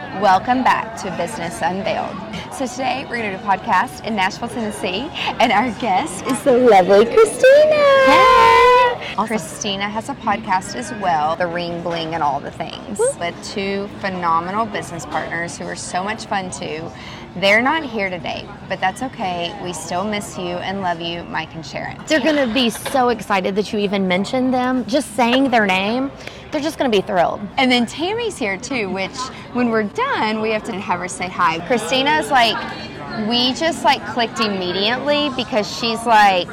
Welcome back to Business Unveiled. So today we're going to do a podcast in Nashville, Tennessee, and our guest is the lovely Christina. Hey! Awesome. Christina has a podcast as well, The Ring Bling and all the things, Woo. with two phenomenal business partners who are so much fun too. They're not here today, but that's okay. We still miss you and love you, Mike and Sharon. They're going to be so excited that you even mentioned them. Just saying their name, they're just going to be thrilled. And then Tammy's here too, which when we're done, we have to have her say hi. Christina's like, we just like clicked immediately because she's like,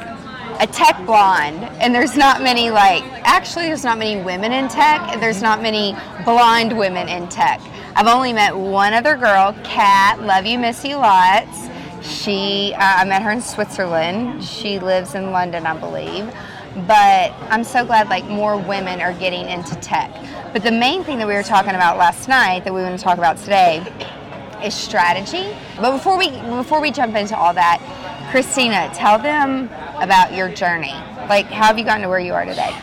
a tech blonde and there's not many like actually there's not many women in tech and there's not many blonde women in tech I've only met one other girl, Kat. Love you, miss you lots. She, uh, I met her in Switzerland. She lives in London, I believe. But I'm so glad like more women are getting into tech. But the main thing that we were talking about last night that we want to talk about today is strategy. But before we before we jump into all that, Christina, tell them about your journey. Like, how have you gotten to where you are today?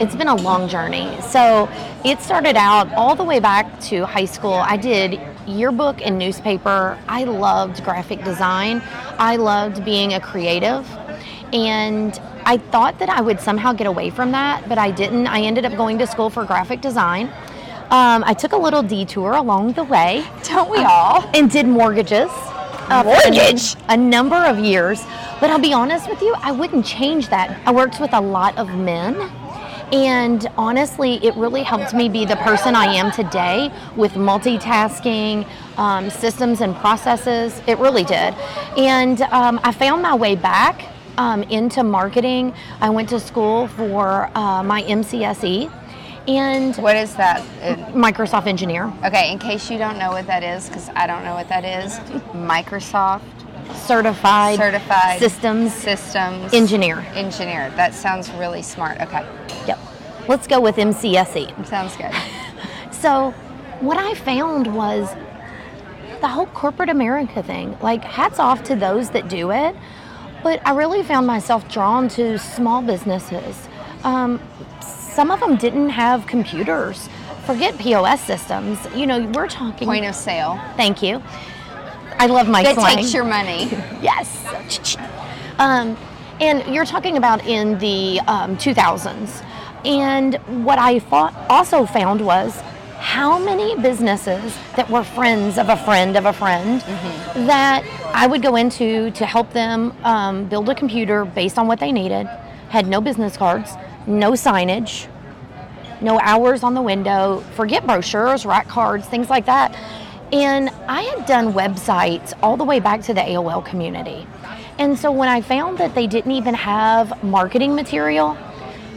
it's been a long journey. So it started out all the way back to high school. I did yearbook and newspaper. I loved graphic design. I loved being a creative. And I thought that I would somehow get away from that, but I didn't. I ended up going to school for graphic design. Um, I took a little detour along the way. Don't we all? And did mortgages. Uh, Mortgage? A, a number of years. But I'll be honest with you, I wouldn't change that. I worked with a lot of men and honestly, it really helped me be the person I am today with multitasking, um, systems, and processes. It really did. And um, I found my way back um, into marketing. I went to school for uh, my MCSE. And what is that? Microsoft engineer. Okay, in case you don't know what that is, because I don't know what that is, Microsoft certified certified systems systems engineer. Engineer. That sounds really smart. Okay. Yep. Let's go with MCSE. Sounds good. so, what I found was the whole corporate America thing. Like, hats off to those that do it, but I really found myself drawn to small businesses. Um, some of them didn't have computers. Forget POS systems. You know, we're talking point of sale. Thank you. I love my that slang. takes your money. yes. Um, and you're talking about in the um, 2000s. And what I also found was how many businesses that were friends of a friend of a friend mm-hmm. that I would go into to help them um, build a computer based on what they needed, had no business cards, no signage, no hours on the window, forget brochures, write cards, things like that. And I had done websites all the way back to the AOL community. And so when I found that they didn't even have marketing material,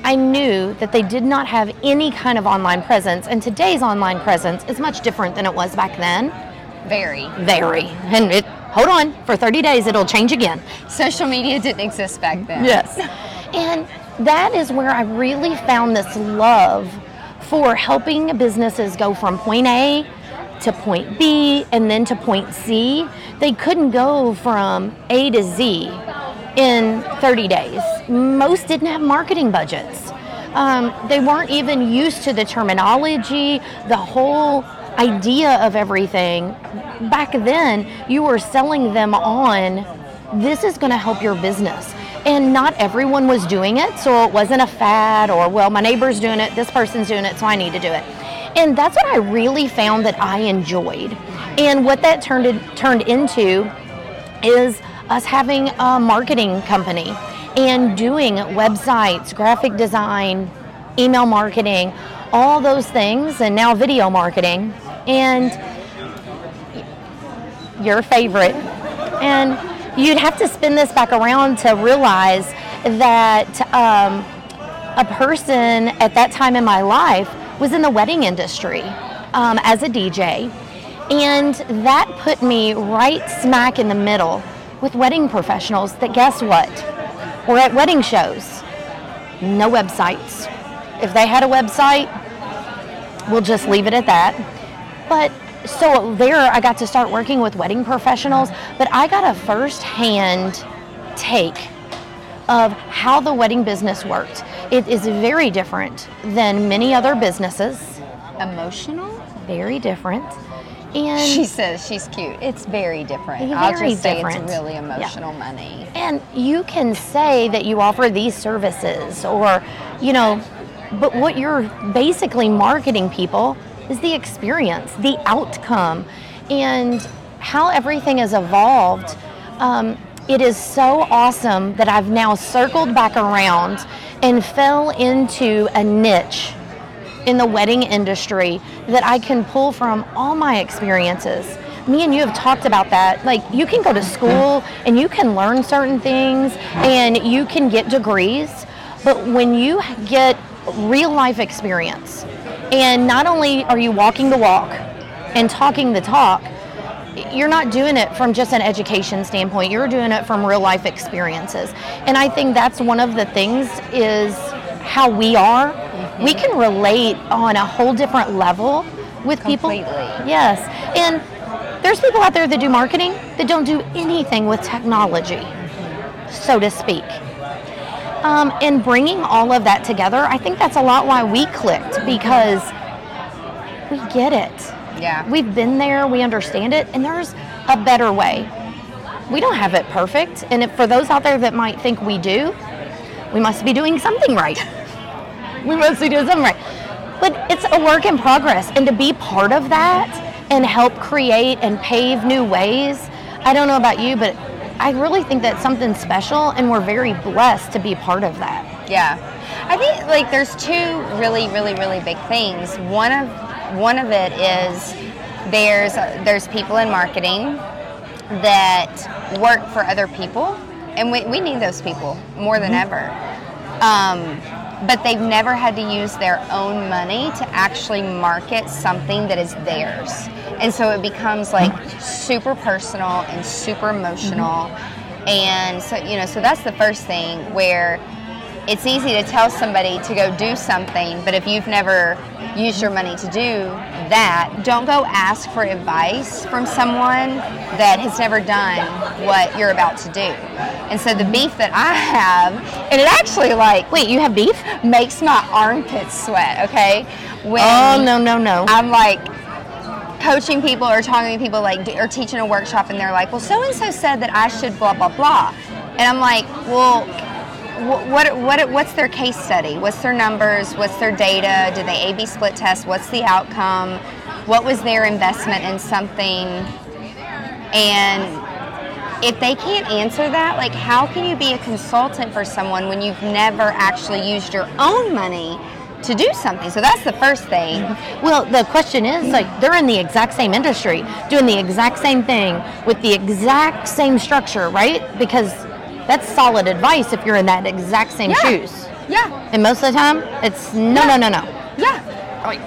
I knew that they did not have any kind of online presence. And today's online presence is much different than it was back then. Very. Very. And it, hold on, for 30 days it'll change again. Social media didn't exist back then. Yes. and that is where I really found this love for helping businesses go from point A to point B and then to point C. They couldn't go from A to Z in 30 days. Most didn't have marketing budgets. Um, they weren't even used to the terminology, the whole idea of everything. Back then, you were selling them on this is going to help your business. And not everyone was doing it, so it wasn't a fad or, well, my neighbor's doing it, this person's doing it, so I need to do it. And that's what I really found that I enjoyed. And what that turned turned into is us having a marketing company and doing websites, graphic design, email marketing, all those things, and now video marketing. and your favorite. And you'd have to spin this back around to realize that um, a person at that time in my life was in the wedding industry um, as a DJ. And that put me right smack in the middle with wedding professionals that guess what? We're at wedding shows. No websites. If they had a website, we'll just leave it at that. But so there I got to start working with wedding professionals, but I got a first-hand take of how the wedding business worked. It is very different than many other businesses. Emotional? Very different. And She says she's cute. It's very different. Very I'll just say it's really Yeah. emotional money. And you can say that you offer these services or, you know, but what you're basically marketing people is the experience, the outcome, and how everything has evolved. Um, it is so awesome that I've now circled back around and fell into a niche in the wedding industry that I can pull from all my experiences. Me and you have talked about that. Like, you can go to school and you can learn certain things and you can get degrees, but when you get real life experience, and not only are you walking the walk and talking the talk, you're not doing it from just an education standpoint you're doing it from real life experiences and i think that's one of the things is how we are we can relate on a whole different level with people. Yes. And there's people out there that do marketing that don't do anything with technology so to speak. Um, and bringing all of that together i think that's a lot why we clicked because we get it. Yeah. We've been there, we understand it, and there's a better way. We don't have it perfect, and if, for those out there that might think we do, we must be doing something right. we must be doing something right. But it's a work in progress, and to be part of that and help create and pave new ways, I don't know about you, but I really think that's something special, and we're very blessed to be part of that. Yeah. I think like there's two really, really, really big things. One of one of it is there's there's people in marketing that work for other people, and we, we need those people more than ever. Um, but they've never had to use their own money to actually market something that is theirs. And so it becomes like super personal and super emotional. And so, you know, so that's the first thing where it's easy to tell somebody to go do something, but if you've never used your money to do that, don't go ask for advice from someone that has never done what you're about to do. And so the beef that I have, and it actually like Wait, you have beef? makes my armpits sweat, okay? When Oh, no, no, no. I'm like coaching people or talking to people like or teaching a workshop and they're like, well, so and so said that I should blah blah blah, and I'm like, well, wh- what what what's their case study? What's their numbers? What's their data? Did they A/B split test? What's the outcome? What was their investment in something? And if they can't answer that, like how can you be a consultant for someone when you've never actually used your own money to do something? So that's the first thing. Mm-hmm. Well, the question is like they're in the exact same industry, doing the exact same thing with the exact same structure, right? Because that's solid advice if you're in that exact same Yeah. shoes. Yeah. And most of the time, it's no, no, no, no. Yeah.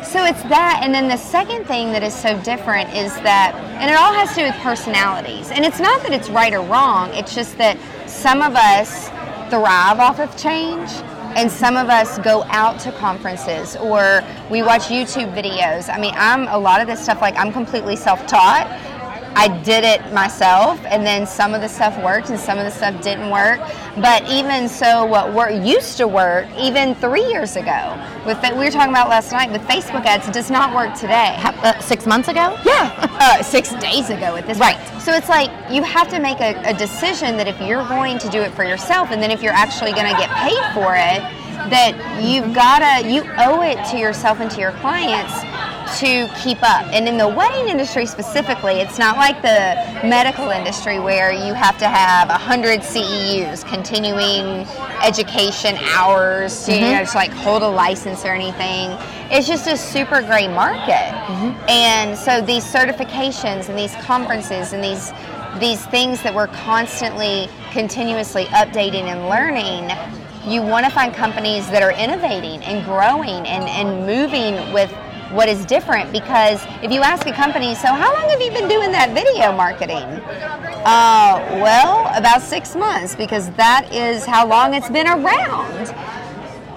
So it's that, and then the second thing that is so different is that, and it all has to do with personalities. And it's not that it's right or wrong, it's just that some of us thrive off of change, and some of us go out to conferences or we watch YouTube videos. I mean, I'm a lot of this stuff, like, I'm completely self taught. I did it myself, and then some of the stuff worked and some of the stuff didn't work. But even so, what work used to work even three years ago, with we were talking about last night with Facebook ads, does not work today. Uh, six months ago? Yeah, uh, six days ago at this Right. point. So it's like you have to make a, a decision that if you're going to do it for yourself, and then if you're actually going to get paid for it, that you've gotta you owe it to yourself and to your clients to keep up. And in the wedding industry specifically, it's not like the medical industry where you have to have 100 CEUs, continuing education hours, to, you know, mm-hmm. to like hold a license or anything. It's just a super great market. Mm-hmm. And so these certifications and these conferences and these these things that we're constantly continuously updating and learning you want to find companies that are innovating and growing and, and moving with what is different because if you ask a company so how long have you been doing that video marketing? Uh, well about six months because that is how long it's been around.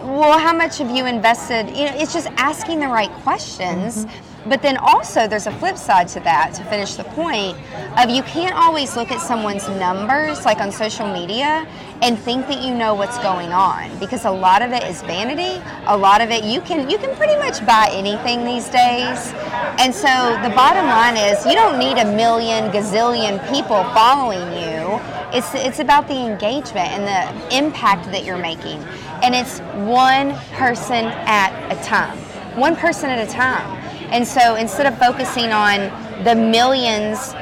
Well how much have you invested? You know it's just asking the right questions but then also there's a flip side to that to finish the point of you can't always look at someone's numbers like on social media and think that you know what's going on because a lot of it is vanity. A lot of it you can you can pretty much buy anything these days. And so the bottom line is you don't need a million gazillion people following you. It's it's about the engagement and the impact that you're making. And it's one person at a time. One person at a time and so instead of focusing on the millions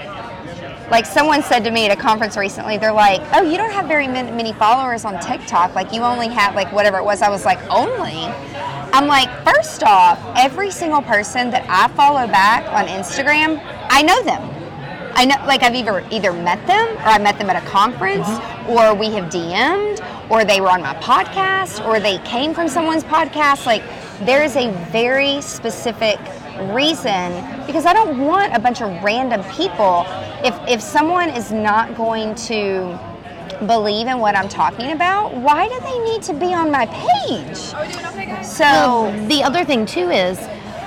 like someone said to me at a conference recently they're like oh you don't have very many, followers on tiktok. Like you only have like whatever it was. I was like only? I'm like first off every single person that i follow back on instagram i know them. I know, like I've either either met them, or I met them at a conference, mm-hmm. or we have DM'd, or they were on my podcast, or they came from someone's podcast. Like there is a very specific reason because I don't want a bunch of random people. If if someone is not going to believe in what I'm talking about, why do they need to be on my page? So the other thing too is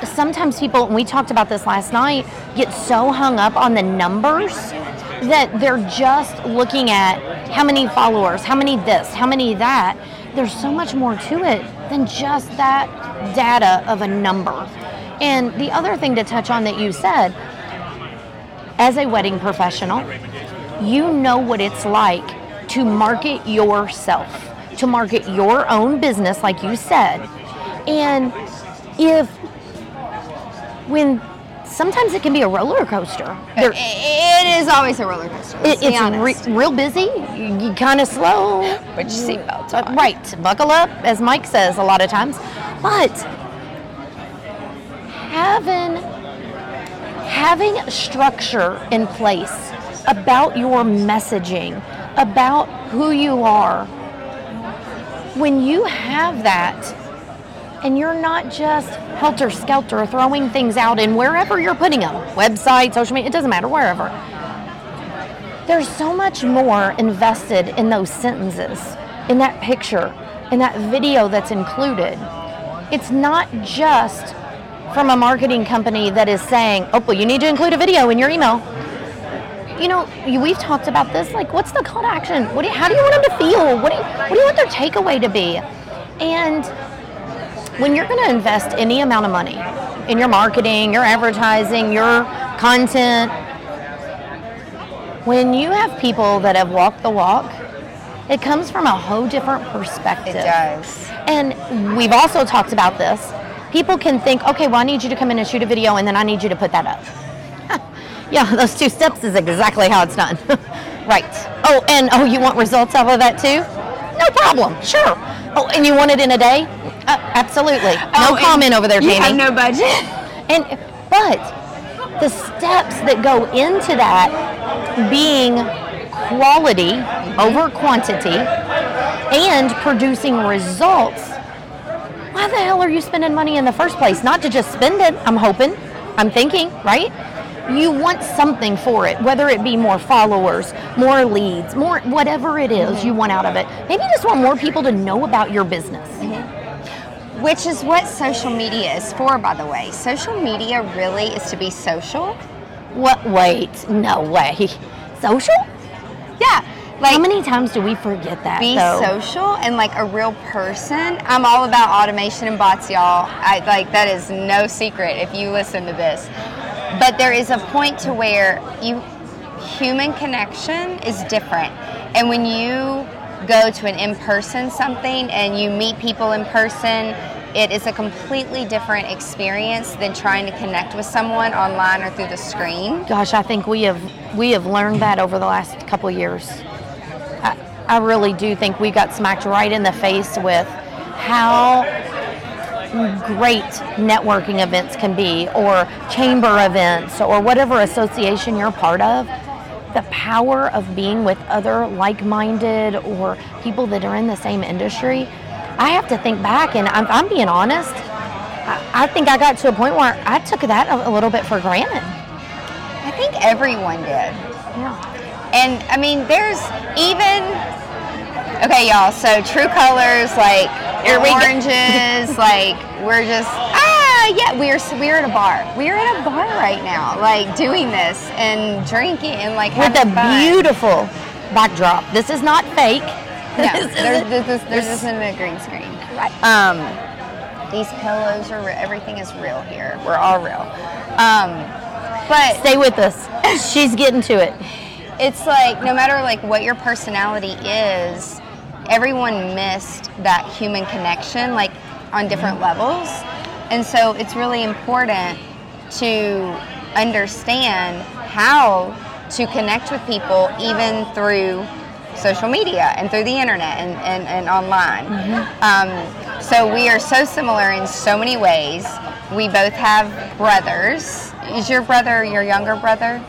sometimes people and we talked about this last night get so hung up on the numbers that they're just looking at how many followers how many this how many that there's so much more to it than just that data of a number and the other thing to touch on that you said as a wedding professional you know what it's like to market yourself to market your own business like you said and if when sometimes it can be a roller coaster. It is always a roller coaster. It- it's re- real busy, kind of slow. Put your seatbelts Uh, on. right, buckle up, as Mike says a lot of times. But having having structure in place about your messaging, about who you are. When you have that, and you're not just helter skelter throwing things out in wherever you're putting them website, social media, it doesn't matter, wherever. There's so much more invested in those sentences, in that picture, in that video that's included. It's not just from a marketing company that is saying, oh, well, you need to include a video in your email. You know, you- we've talked about this. Like, what's the call to action? What do you, how do you want them to feel? What do you, what do you want their takeaway to be? And when you're going to invest any amount of money in your marketing, your advertising, your content, when you have people that have walked the walk, it comes from a whole different perspective. It does. And we've also talked about this. People can think, okay, well, I need you to come in and shoot a video, and then I need you to put that up. yeah, those two steps is exactly how it's done. right. Oh, and oh, you want results out of that too? No problem. Sure. Oh, and you want it in a day? Uh, absolutely. No Oh, comment over there, You Jamie. have no budget. And but the steps that go into that being quality over quantity and producing results. Why the hell are you spending money in the first place? Not to just spend it, I'm hoping, I'm thinking, right? You want something for it, whether it be more followers, more leads, more whatever it is you want out of it. Maybe you just want more people to know about your business. Mm-hmm. Which is what social media is for, by the way. Social media really is to be social. What? Wait, no way. Social? Yeah. Like How many times do we forget that? be though? social and like a real person. I'm all about automation and bots, y'all. I like that is no secret if you listen to this. But there is a point to where you human connection is different. And when you go to an in-person something and you meet people in person, it is a completely different experience than trying to connect with someone online or through the screen. Gosh, I think we have we have learned that over the last couple of years. I, really do think we got smacked right in the face with how great networking events can be, or chamber events, or whatever association you're part of. The power of being with other like minded or people that are in the same industry. I have to think back, and I'm, I'm being honest. I, I think I got to a point where I took that a, a little bit for granted. I think everyone did. Yeah. And I mean, there's even okay, y'all. So True Colors, like Here we oranges, like we're just ah yeah. We're we're at a bar. We're at a bar right now, like doing this and drinking and like with a fun. beautiful backdrop. This is not fake. No, This there's, this, this, there's this- isn't a green screen. Right. Um, these pillows are re- everything is real here. We're all real. Um, but Stay with us. She's getting to it. It's like no matter like what your personality is, everyone missed that human connection like on different levels. And so it's really important to understand how to connect with people even through social media and through the internet and, and, and online. Um, so we are so similar in so many ways. We both have brothers. Is your brother your younger brother?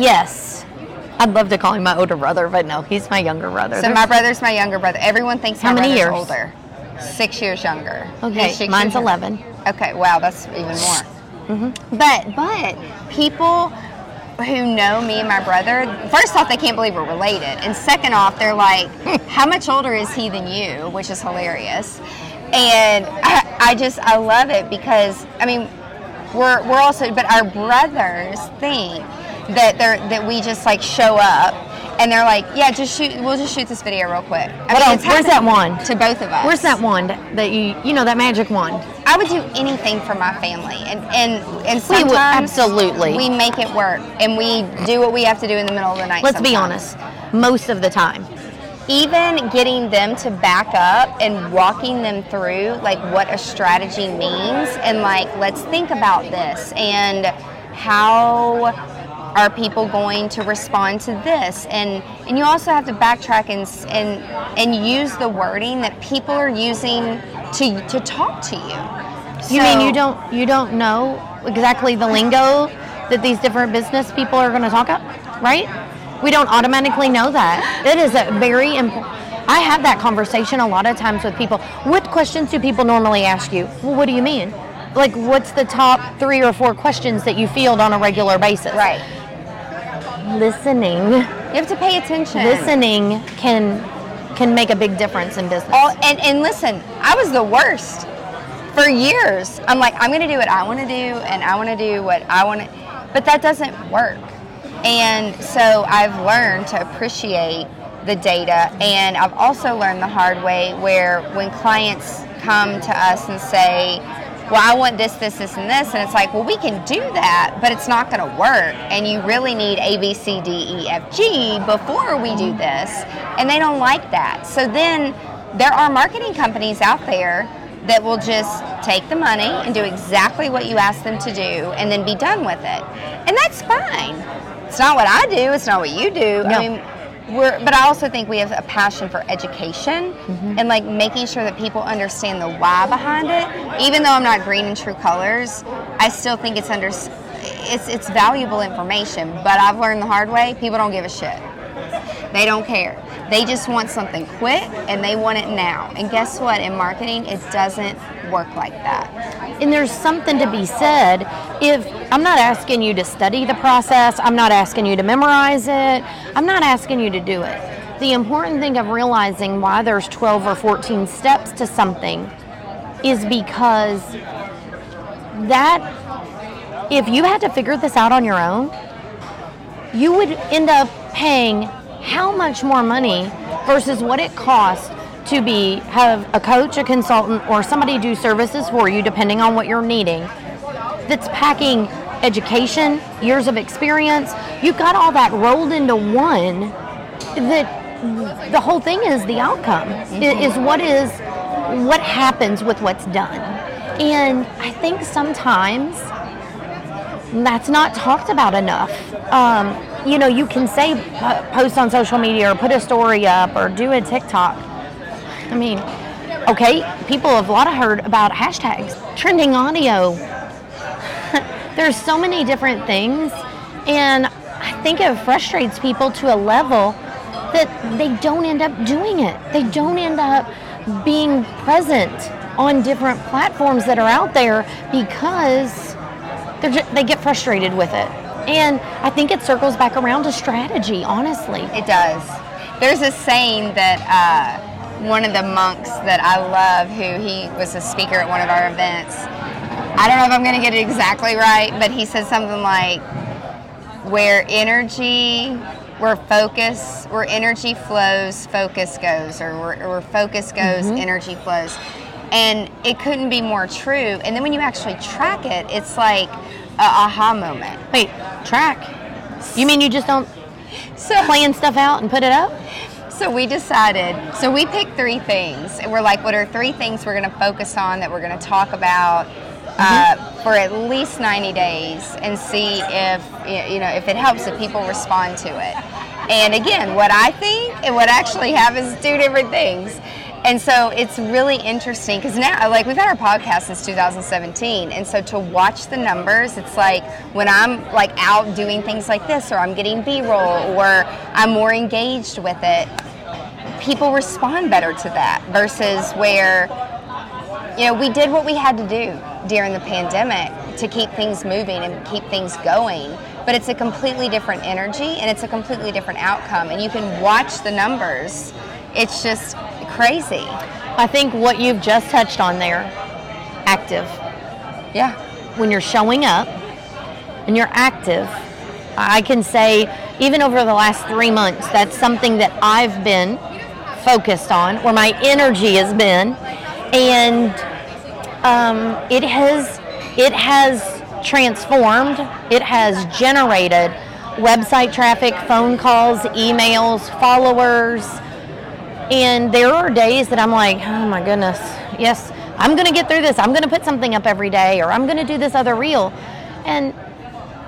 Yes. I'd love to call him my older brother, but no, he's my younger brother. So There's- my brother's my younger brother. Everyone thinks How my many brother's years? older. Six years younger. Okay, He's six mine's years younger. 11. Okay, wow, that's even more. Mm-hmm. But but people who know me and my brother, first off, they can't believe we're related, and second off, they're like, "How much older is he than you?" Which is hilarious. And I, I just I love it because I mean we're we're also but our brothers think that they're that we just like show up and they're like yeah just shoot we'll just shoot this video real quick. I What else? Where's that wand? To both of us. Where's that wand that you, you know, that magic wand? I would do anything for my family, and and and We would, sometimes absolutely. we make it work, and we do what we have to do in the middle of the night. Let's be honest. Most of the time. Even getting them to back up and walking them through like what a strategy means, and like let's think about this and how are people going to respond to this and and you also have to backtrack and and and use the wording that people are using to to talk to you You mean you don't you don't know exactly the lingo that these different business people are going to talk about, right? We don't automatically know that. It is a very important. I have that conversation a lot of times with people. What questions do people normally ask you? Well, what do you mean? Like, what's the top three or four questions that you field on a regular basis? Right. Listening, You have to pay attention. listening can can make a big difference in business. All, and, and listen, I was the worst for years. I'm like, I'm to do what I want to do, and I want to do what I want to, but that doesn't work. And so I've learned to appreciate the data, and I've also learned the hard way where when clients come to us and say, well, I want this, this, this, and this. And it's like, well, we can do that, but it's not going to work. And you really need A, B, C, D, E, F, G before we do this. And they don't like that. So then there are marketing companies out there that will just take the money and do exactly what you ask them to do and then be done with it. And that's fine. It's not what I do, it's not what you do. No. I mean, we're, but I also think we have a passion for education mm-hmm. and like making sure that people understand the why behind it. Even though I'm not green in true colors, I still think it's under it's it's valuable information. But I've learned the hard way. People don't give a shit. They don't care. They just want something quick and they want it now. And guess what? In marketing, it doesn't work like that. And there's something to be said if I'm not asking you to study the process, I'm not asking you to memorize it, I'm not asking you to do it. The important thing of realizing why there's 12 or 14 steps to something is because that if you had to figure this out on your own, you would end up paying how much more money versus what it costs to be have a coach, a consultant, or somebody do services for you depending on what you're needing. That's packing education, years of experience. You've got all that rolled into one. That the whole thing is the outcome. i- Is what is what happens with what's done. And I think sometimes that's not talked about enough. Um, you know, you can say post on social media or put a story up or do a TikTok. I mean, okay, people have a lot of heard about hashtags, trending audio. There's so many different things, and I think it frustrates people to a level that they don't end up doing it. They don't end up being present on different platforms that are out there because they get frustrated with it. And I think it circles back around to strategy, honestly. It does. There's a saying that uh, one of the monks that I love, who he was a speaker at one of our events, I don't know if I'm going to get it exactly right, but he said something like, where energy where focus, where energy flows, focus goes, or where, where focus goes, mm-hmm. energy flows. And it couldn't be more true. And then when you actually track it, it's like aha moment. Wait, track? You mean you just don't so, plan stuff out and put it up? So we decided, so we picked three things. And we're like, what are three things we're going to focus on that we're going to talk about uh, mm-hmm. for at least 90 days and see if you know if it helps if people respond to it. And again, what I think and what actually happens two different things. And so it's really interesting because now, like, we've had our podcast since 2017. And so to watch the numbers, it's like when I'm like out doing things like this, or I'm getting B roll, or I'm more engaged with it, people respond better to that versus where, you know, we did what we had to do during the pandemic to keep things moving and keep things going. But it's a completely different energy and it's a completely different outcome. And you can watch the numbers. It's just crazy. I think what you've just touched on there active. Yeah. When you're showing up and you're active, I can say, even over the last three months, that's something that I've been focused on, where my energy has been. And um, it has it has transformed. It has generated website traffic, phone calls, emails, followers. And there are days that I'm like, oh my goodness, yes, I'm going to get through this. I'm going to put something up every day, or I'm going to do this other reel. And,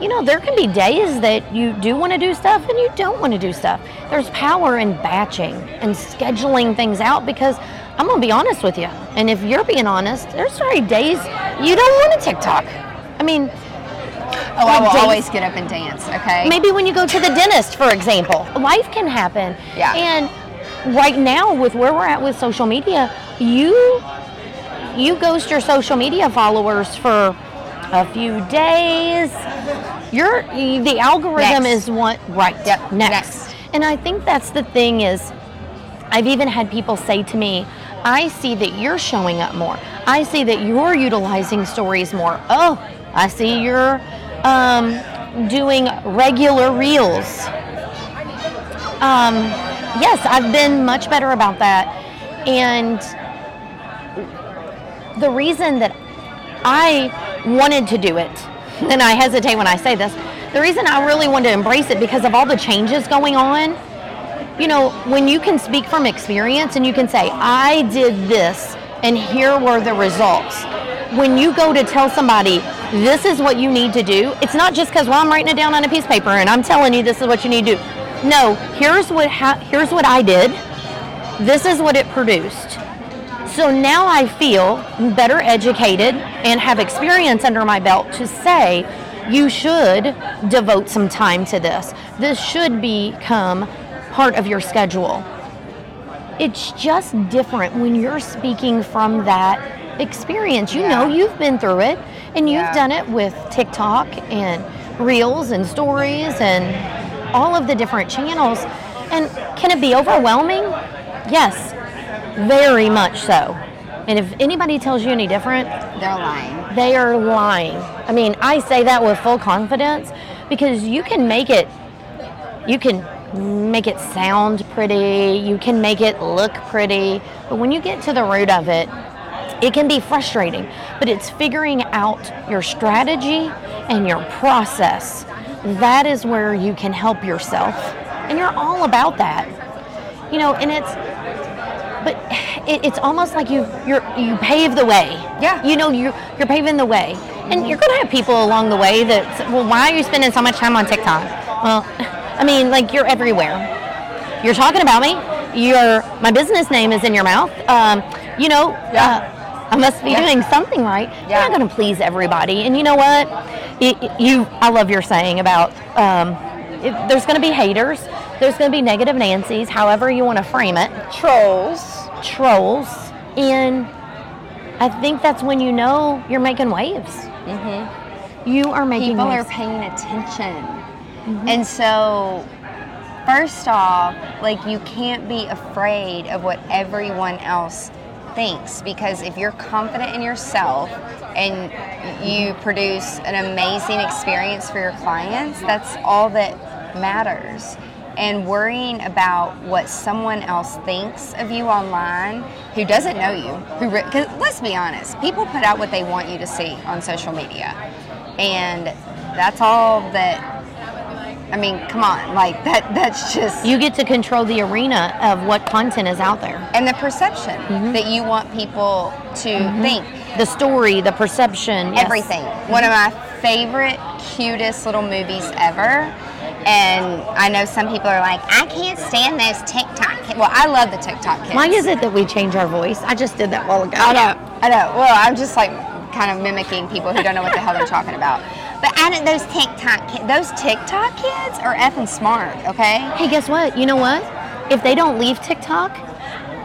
you know, there can be days that you do want to do stuff and you don't want to do stuff. There's power in batching and scheduling things out because I'm gonna be honest with you. And if you're being honest, there's very days you don't want to TikTok. I mean, Oh, I will days, always get up and dance, okay? Maybe when you go to the dentist, for example. Life can happen. Yeah. And right now, with where we're at with social media, you you ghost your social media followers for a few days. Your the algorithm next. is what right yep. next. next. And I think that's the thing is I've even had people say to me, I see that you're showing up more. I see that you're utilizing stories more. Oh, I see you're um, doing regular reels. Um, yes, I've been much better about that. And the reason that I wanted to do it, and I hesitate when I say this, the reason I really wanted to embrace it because of all the changes going on you know, when you can speak from experience and you can say, I did this and here were the results. When you go to tell somebody, this is what you need to do, it's not just because, well, I'm writing it down on a piece of paper and I'm telling you this is what you need to do. No, here's what, ha- here's what I did. This is what it produced. So now I feel better educated and have experience under my belt to say, you should devote some time to this. This should become part of your schedule. It's just different when you're speaking from that experience. You yeah. know, you've been through it and you've yeah. done it with TikTok and reels and stories and all of the different channels. And can it be overwhelming? Yes, very much so. And if anybody tells you any different, they're lying. They are lying. I mean, I say that with full confidence because you can make it, you can make it sound pretty, you can make it look pretty, but when you get to the root of it, it can be frustrating. But it's figuring out your strategy and your process. That is where you can help yourself. And you're all about that. You know, and it's, but it, it's almost like you you're you pave the way. Yeah. You know, you you're paving the way, and you're gonna have people along the way that well, why are you spending so much time on TikTok? Well, I mean, like you're everywhere. You're talking about me. Your my business name is in your mouth. Um, you know. Yeah. Uh, I must be Yeah. doing something right. Yeah. You're not going to please everybody, and you know what? Y- y- You, I love your saying about um, if there's going to be haters, there's going to be negative Nancy's, however you want to frame it Trolls. trolls, and I think that's when you know you're making waves. Mm-hmm. You are making waves. People are paying attention. And so, first off, like you can't be afraid of what everyone else thinks because if you're confident in yourself and you produce an amazing experience for your clients, that's all that matters. And worrying about what someone else thinks of you online who doesn't know you, who, because let's be honest, people put out what they want you to see on social media. And that's all that I mean, come on, like that that's just you get to control the arena of what content is out there. and the perception mm-hmm. that you want people to mm-hmm. think. The story, the perception, yes. Everything. One of my favorite, cutest little movies ever. And I know some people are like, I can't stand those TikTok kids. Well, I love the TikTok kids. Why is it that we change our voice? I just did that a while ago. I know. I know. Well, I'm just like kind of mimicking people who don't know what the hell they're talking about. But I don't, those TikTok kids, those TikTok kids are effing smart, okay? Hey, guess what? You know what? If they don't leave TikTok,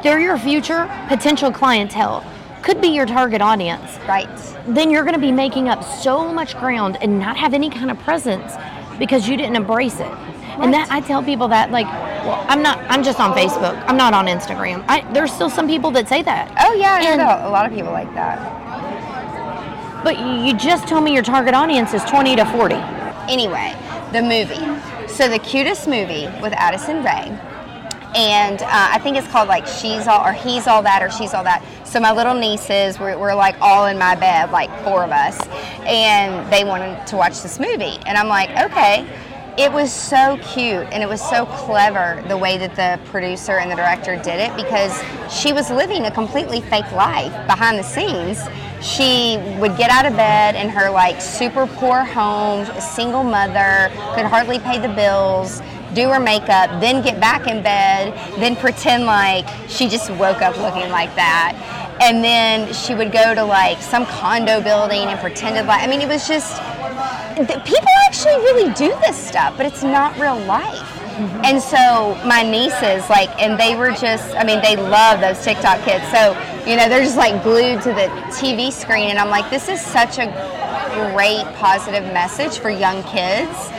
they're your future potential clientele. Could be your target audience. Right. Then you're going to be making up so much ground and not have any kind of presence because you didn't embrace it. And that I tell people that like, well, I'm not. I'm just on Facebook. I'm not on Instagram. I, there's still some people that say that. Oh, yeah, I And- know. A lot of people like that. But you just told me your target audience is 20 to 40. Anyway, the movie. So the cutest movie with Addison Rae. And uh, I think it's called like She's All, or He's All That, or She's All That. So my little nieces were, were like all in my bed, like four of us. And they wanted to watch this movie. And I'm like, okay. It was so cute and it was so clever the way that the producer and the director did it because she was living a completely fake life behind the scenes. She would get out of bed in her like super poor home, single mother, could hardly pay the bills, do her makeup, then get back in bed, then pretend like she just woke up looking like that. And then she would go to like some condo building and pretended like, I mean, it was just, people actually really do this stuff, but it's not real life. And so my nieces, like, and they were just, I mean, they love those TikTok kids. So, you know, they're just like glued to the TV screen. And I'm like, this is such a great positive message for young kids.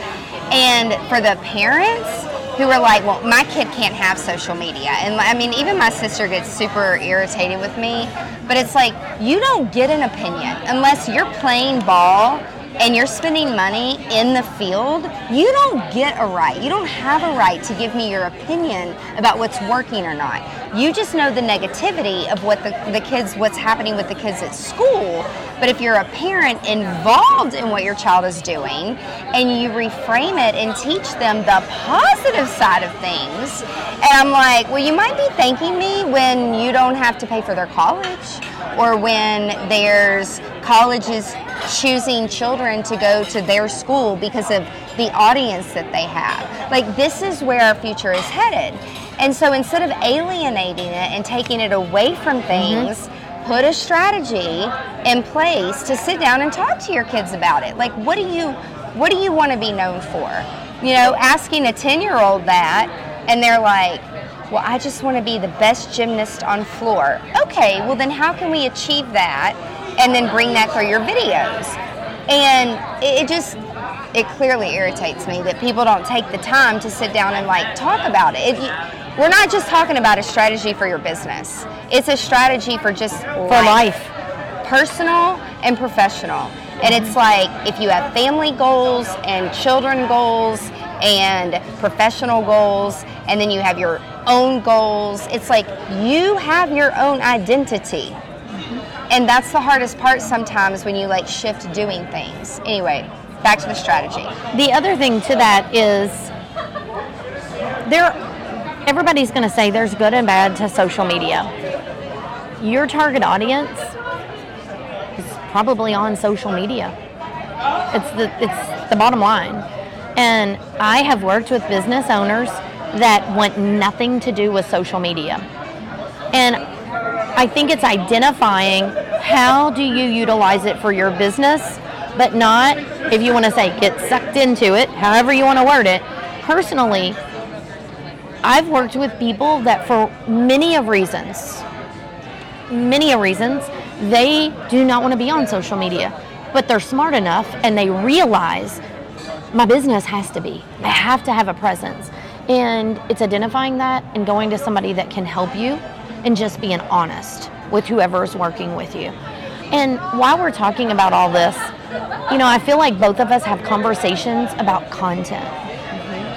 And for the parents who are like, well, my kid can't have social media. And I mean, even my sister gets super irritated with me. But it's like, you don't get an opinion unless you're playing ball and you're spending money in the field, you don't get a right. You don't have a right to give me your opinion about what's working or not. You just know the negativity of what the, the kids, what's happening with the kids at school. But if you're a parent involved in what your child is doing and you reframe it and teach them the positive side of things, and I'm like, well, you might be thanking me when you don't have to pay for their college or when there's colleges choosing children to go to their school because of the audience that they have. Like, this is where our future is headed. And so instead of alienating it and taking it away from mm-hmm. things, put a strategy in place to sit down and talk to your kids about it. Like, what do you what do you want to be known for? You know, asking a 10-year-old that and they're like, well, I just want to be the best gymnast on floor. Okay, well then how can we achieve that and then bring that through your videos? And it, it just it clearly irritates me that people don't take the time to sit down and like talk about it. You, we're not just talking about a strategy for your business. It's a strategy for just For life. personal and professional. And it's like if you have family goals and children goals and professional goals, and then you have your own goals, it's like you have your own identity. And that's the hardest part sometimes when you like shift doing things. Anyway, back to the strategy. The other thing to that is there everybody's going to say there's good and bad to social media. your target audience is probably on social media. It's the it's the bottom line. And I have worked with business owners that want nothing to do with social media. And I think it's identifying how do you utilize it for your business, but not if you want to say get sucked into it, however you want to word it. Personally, I've worked with people that for many of reasons, many of reasons, they do not want to be on social media, but they're smart enough and they realize my business has to be. I have to have a presence. And it's identifying that and going to somebody that can help you and just being honest with whoever's working with you. And while we're talking about all this, you know, I feel like both of us have conversations about content,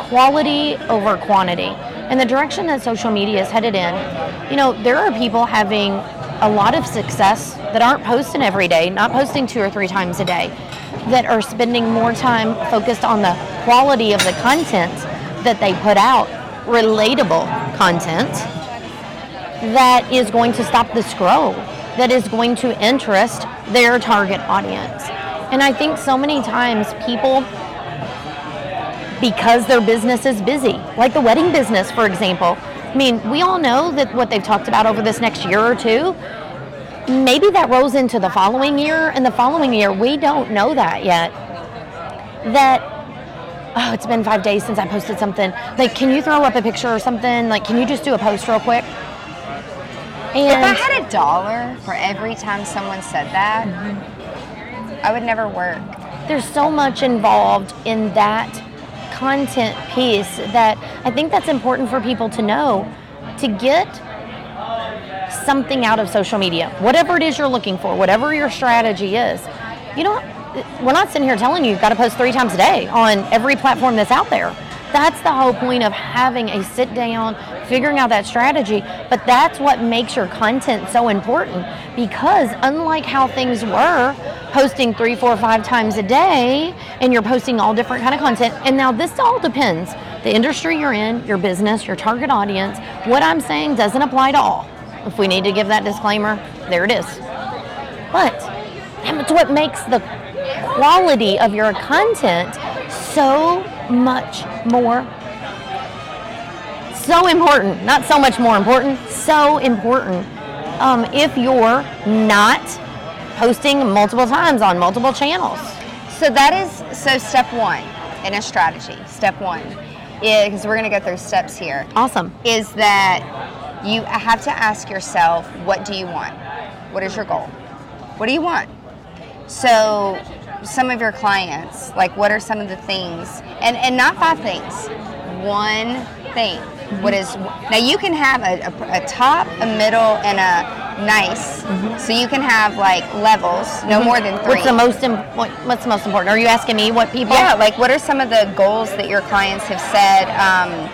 quality over quantity. And the direction that social media is headed in, you know, there are people having a lot of success that aren't posting every day, not posting two or three times a day, that are spending more time focused on the quality of the content that they put out, relatable content that is going to stop the scroll, that is going to interest their target audience. And I think so many times people, because their business is busy, like the wedding business, for example. I mean, we all know that what they've talked about over this next year or two, maybe that rolls into the following year, and the following year, we don't know that yet. That oh, it's been five days since I posted something. Like, can you throw up a picture or something? Like, can you just do a post real quick? if I had a dollar for every time someone said that, I would never work. there's so much involved in that content piece that I think that's important for people to know to get something out of social media, whatever it is you're looking for, whatever your strategy is. You know, we're not sitting here telling you you've got to post three times a day on every platform that's out there. That's the whole point of having a sit down, figuring out that strategy. But that's what makes your content so important because, unlike how things were, posting three, four, five times a day, and you're posting all different kind of content. And now this all depends the industry you're in, your business, your target audience. What I'm saying doesn't apply to all. If we need to give that disclaimer, there it is. But that's what makes the quality of your content so much more so important not so much more important so important um, if you're not posting multiple times on multiple channels So that is so step one in a strategy. Step one is because we're going to go through steps here. awesome Is that you have to ask yourself, what do you want? What is your goal? What do you want? So, some of your clients, like, what are some of the things? And and not five things, one thing. What mm-hmm. is now? You can have a, a, a top, a middle, and a nice. Mm-hmm. So you can have like levels, no mm-hmm. more than three. what's the most important? what's the most important are you asking me what people Yeah, like what are some of the goals that your clients have said? Um,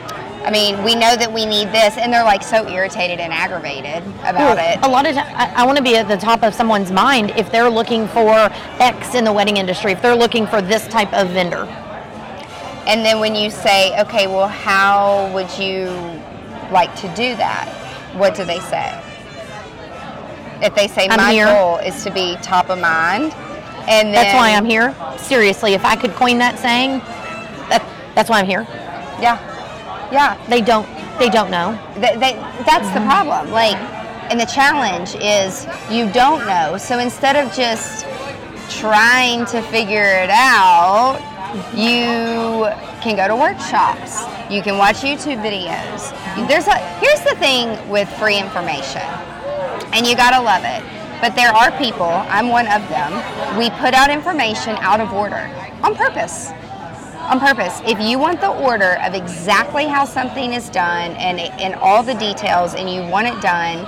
I mean, we know that we need this, and they're like so irritated and aggravated about it. A lot of times, I, I want to be at the top of someone's mind if they're looking for X in the wedding industry, if they're looking for this type of vendor. And then when you say, okay, well, how would you like to do that? What do they say? If they say I'm my here. goal is to be top of mind, and then, That's why I'm here. Seriously, if I could coin that saying, that, that's why I'm here. Yeah, yeah. They don't. They don't know. They, they, that's the problem. Like, and the challenge is you don't know. So instead of just trying to figure it out, you can go to workshops. You can watch YouTube videos. There's a, here's the thing with free information, and you gotta love it. But there are people, I'm one of them, we put out information out of order on purpose on purpose. If you want the order of exactly how something is done and and all the details, and you want it done,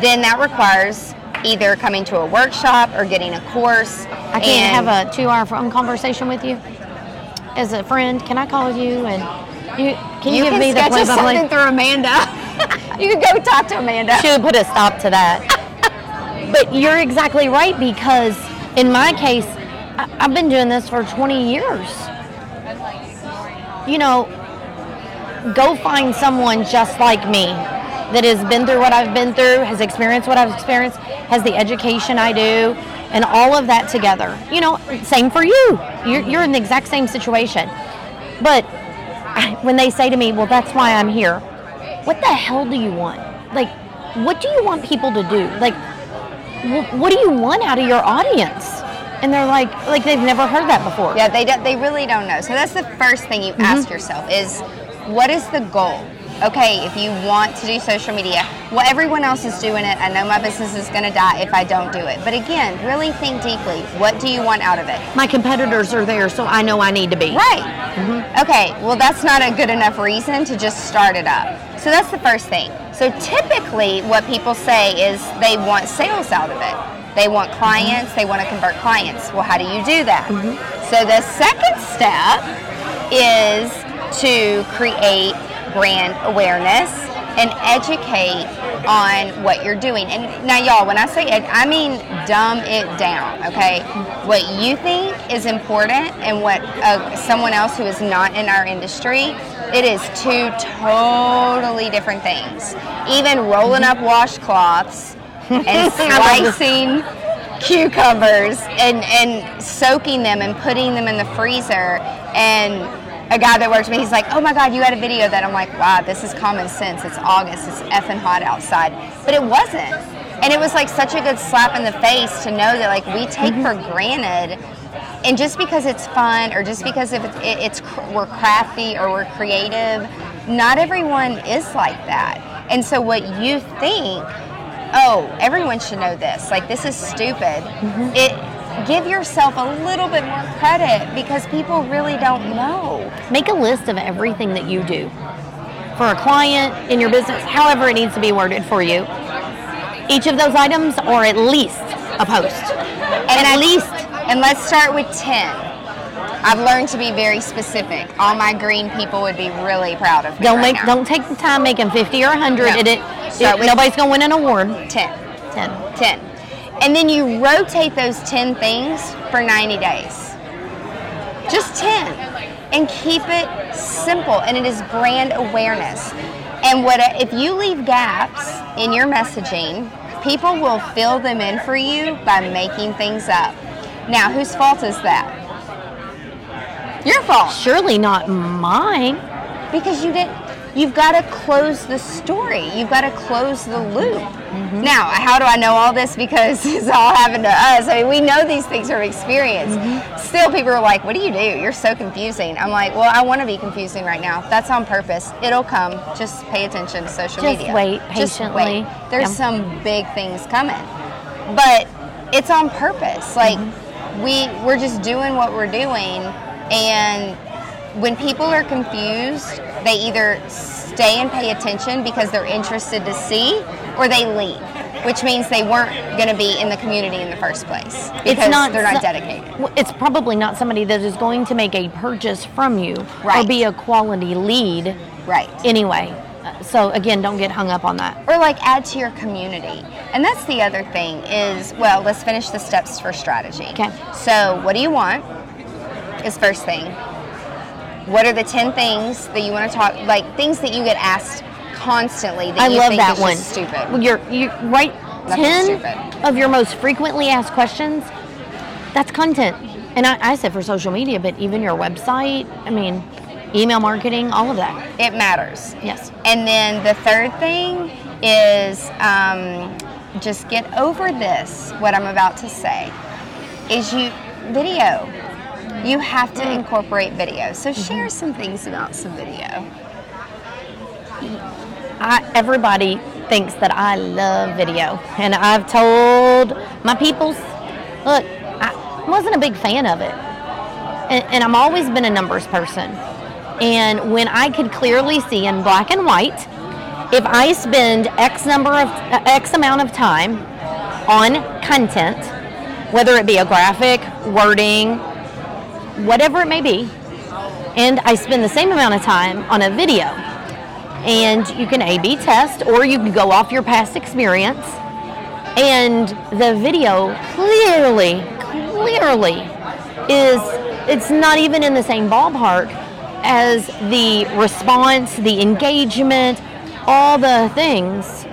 then that requires either coming to a workshop or getting a course. I can't have a two-hour phone conversation with you as a friend. Can I call you and you? Can you, You give can me the play-by-play? something through Amanda. you can go talk to Amanda. She would put a stop to that. but you're exactly right because in my case, I, I've been doing this for 20 years. You know, go find someone just like me that has been through what I've been through, has experienced what I've experienced, has the education I do, and all of that together. You know, same for you. You're, you're in the exact same situation. But I, when they say to me, well, that's why I'm here, what the hell do you want? Like, what do you want people to do? Like, wh- what do you want out of your audience? And they're like, like they've never heard that before. Yeah, they don't, they really don't know. So that's the first thing you ask mm-hmm. yourself is what is the goal? Okay, if you want to do social media, well, everyone else is doing it. I know my business is going to die if I don't do it. But again, really think deeply. What do you want out of it? My competitors are there, so I know I need to be. Right. Mm-hmm. Okay, well, that's not a good enough reason to just start it up. So that's the first thing. So typically, what people say is they want sales out of it. They want clients, they want to convert clients. Well, how do you do that? So the second step is to create brand awareness and educate on what you're doing. And now, y'all, when I say it, I mean dumb it down, okay? What you think is important and what uh, someone else who is not in our industry, it is two totally different things. Even rolling up washcloths and slicing cucumbers and, and soaking them and putting them in the freezer and a guy that works with me, he's like, oh my God, you had a video that I'm like, wow, this is common sense. It's August, it's effing hot outside. But it wasn't. And it was like such a good slap in the face to know that like we take for granted and just because it's fun or just because if it's, it's we're crafty or we're creative, not everyone is like that. And so what you think, oh, everyone should know this. Like this is stupid. Mm-hmm. It give yourself a little bit more credit because people really don't know. Make a list of everything that you do for a client in your business, however it needs to be worded for you. Each of those items, or at least a post. And at least And let's start with 10. I've learned to be very specific. All my green people would be really proud of me. don't right make now. don't take the time making 50 or 100 No. it, it, it- nobody's going to win an award 10. 10 10. And then you rotate those 10 things for 90 days. Just 10. And keep it simple. And it is brand awareness. And what if you leave gaps in your messaging, people will fill them in for you by making things up. Now, whose fault is that? Your fault. surely not mine. Because you didn't you've got to close the story. You've got to close the loop. Mm-hmm. Now how do i know all this? Because it's all happened to us. I mean we know these things from experience. Mm-hmm. Still people are like what do you do? You're so confusing. I'm like well i want to be confusing right now. That's on purpose. It'll come. Just pay attention to social media. Just media. wait Just patiently. wait. there's Yeah. some big things coming. But it's on purpose. Like mm-hmm. we we're just doing what we're doing and when people are confused they either stay and pay attention because they're interested to see or they leave which means they weren't going to be in the community in the first place because it's not they're not dedicated It's probably not somebody that is going to make a purchase from you or be a quality lead right anyway. So again, don't get hung up on that. or like add to your community. And that's the other thing is, well, let's finish the steps for strategy. Okay. So, what do you want? Is first thing. What are the 10 things that you want to talk like things that you get asked constantly that I you love think that is one. just stupid? Well, You're you right. Nothing Ten stupid. of your most frequently asked questions. That's content, and I, I said for social media, but even your website. I mean, email marketing, all of that. It matters. Yes. And then the third thing is um, just get over this, what I'm about to say, is you video. You have to incorporate video. So share some things about some video. I, everybody thinks that I love video, and I've told my peoples, look, I wasn't a big fan of it, and, and I'm always been a numbers person. And when I could clearly see in black and white, if I spend X number of uh, X amount of time on content, whether it be a graphic, wording, whatever it may be, and I spend the same amount of time on a video, and you can A/B test, or you can go off your past experience. And the video clearly, clearly is it's not even in the same ballpark as the response, the engagement, all the things,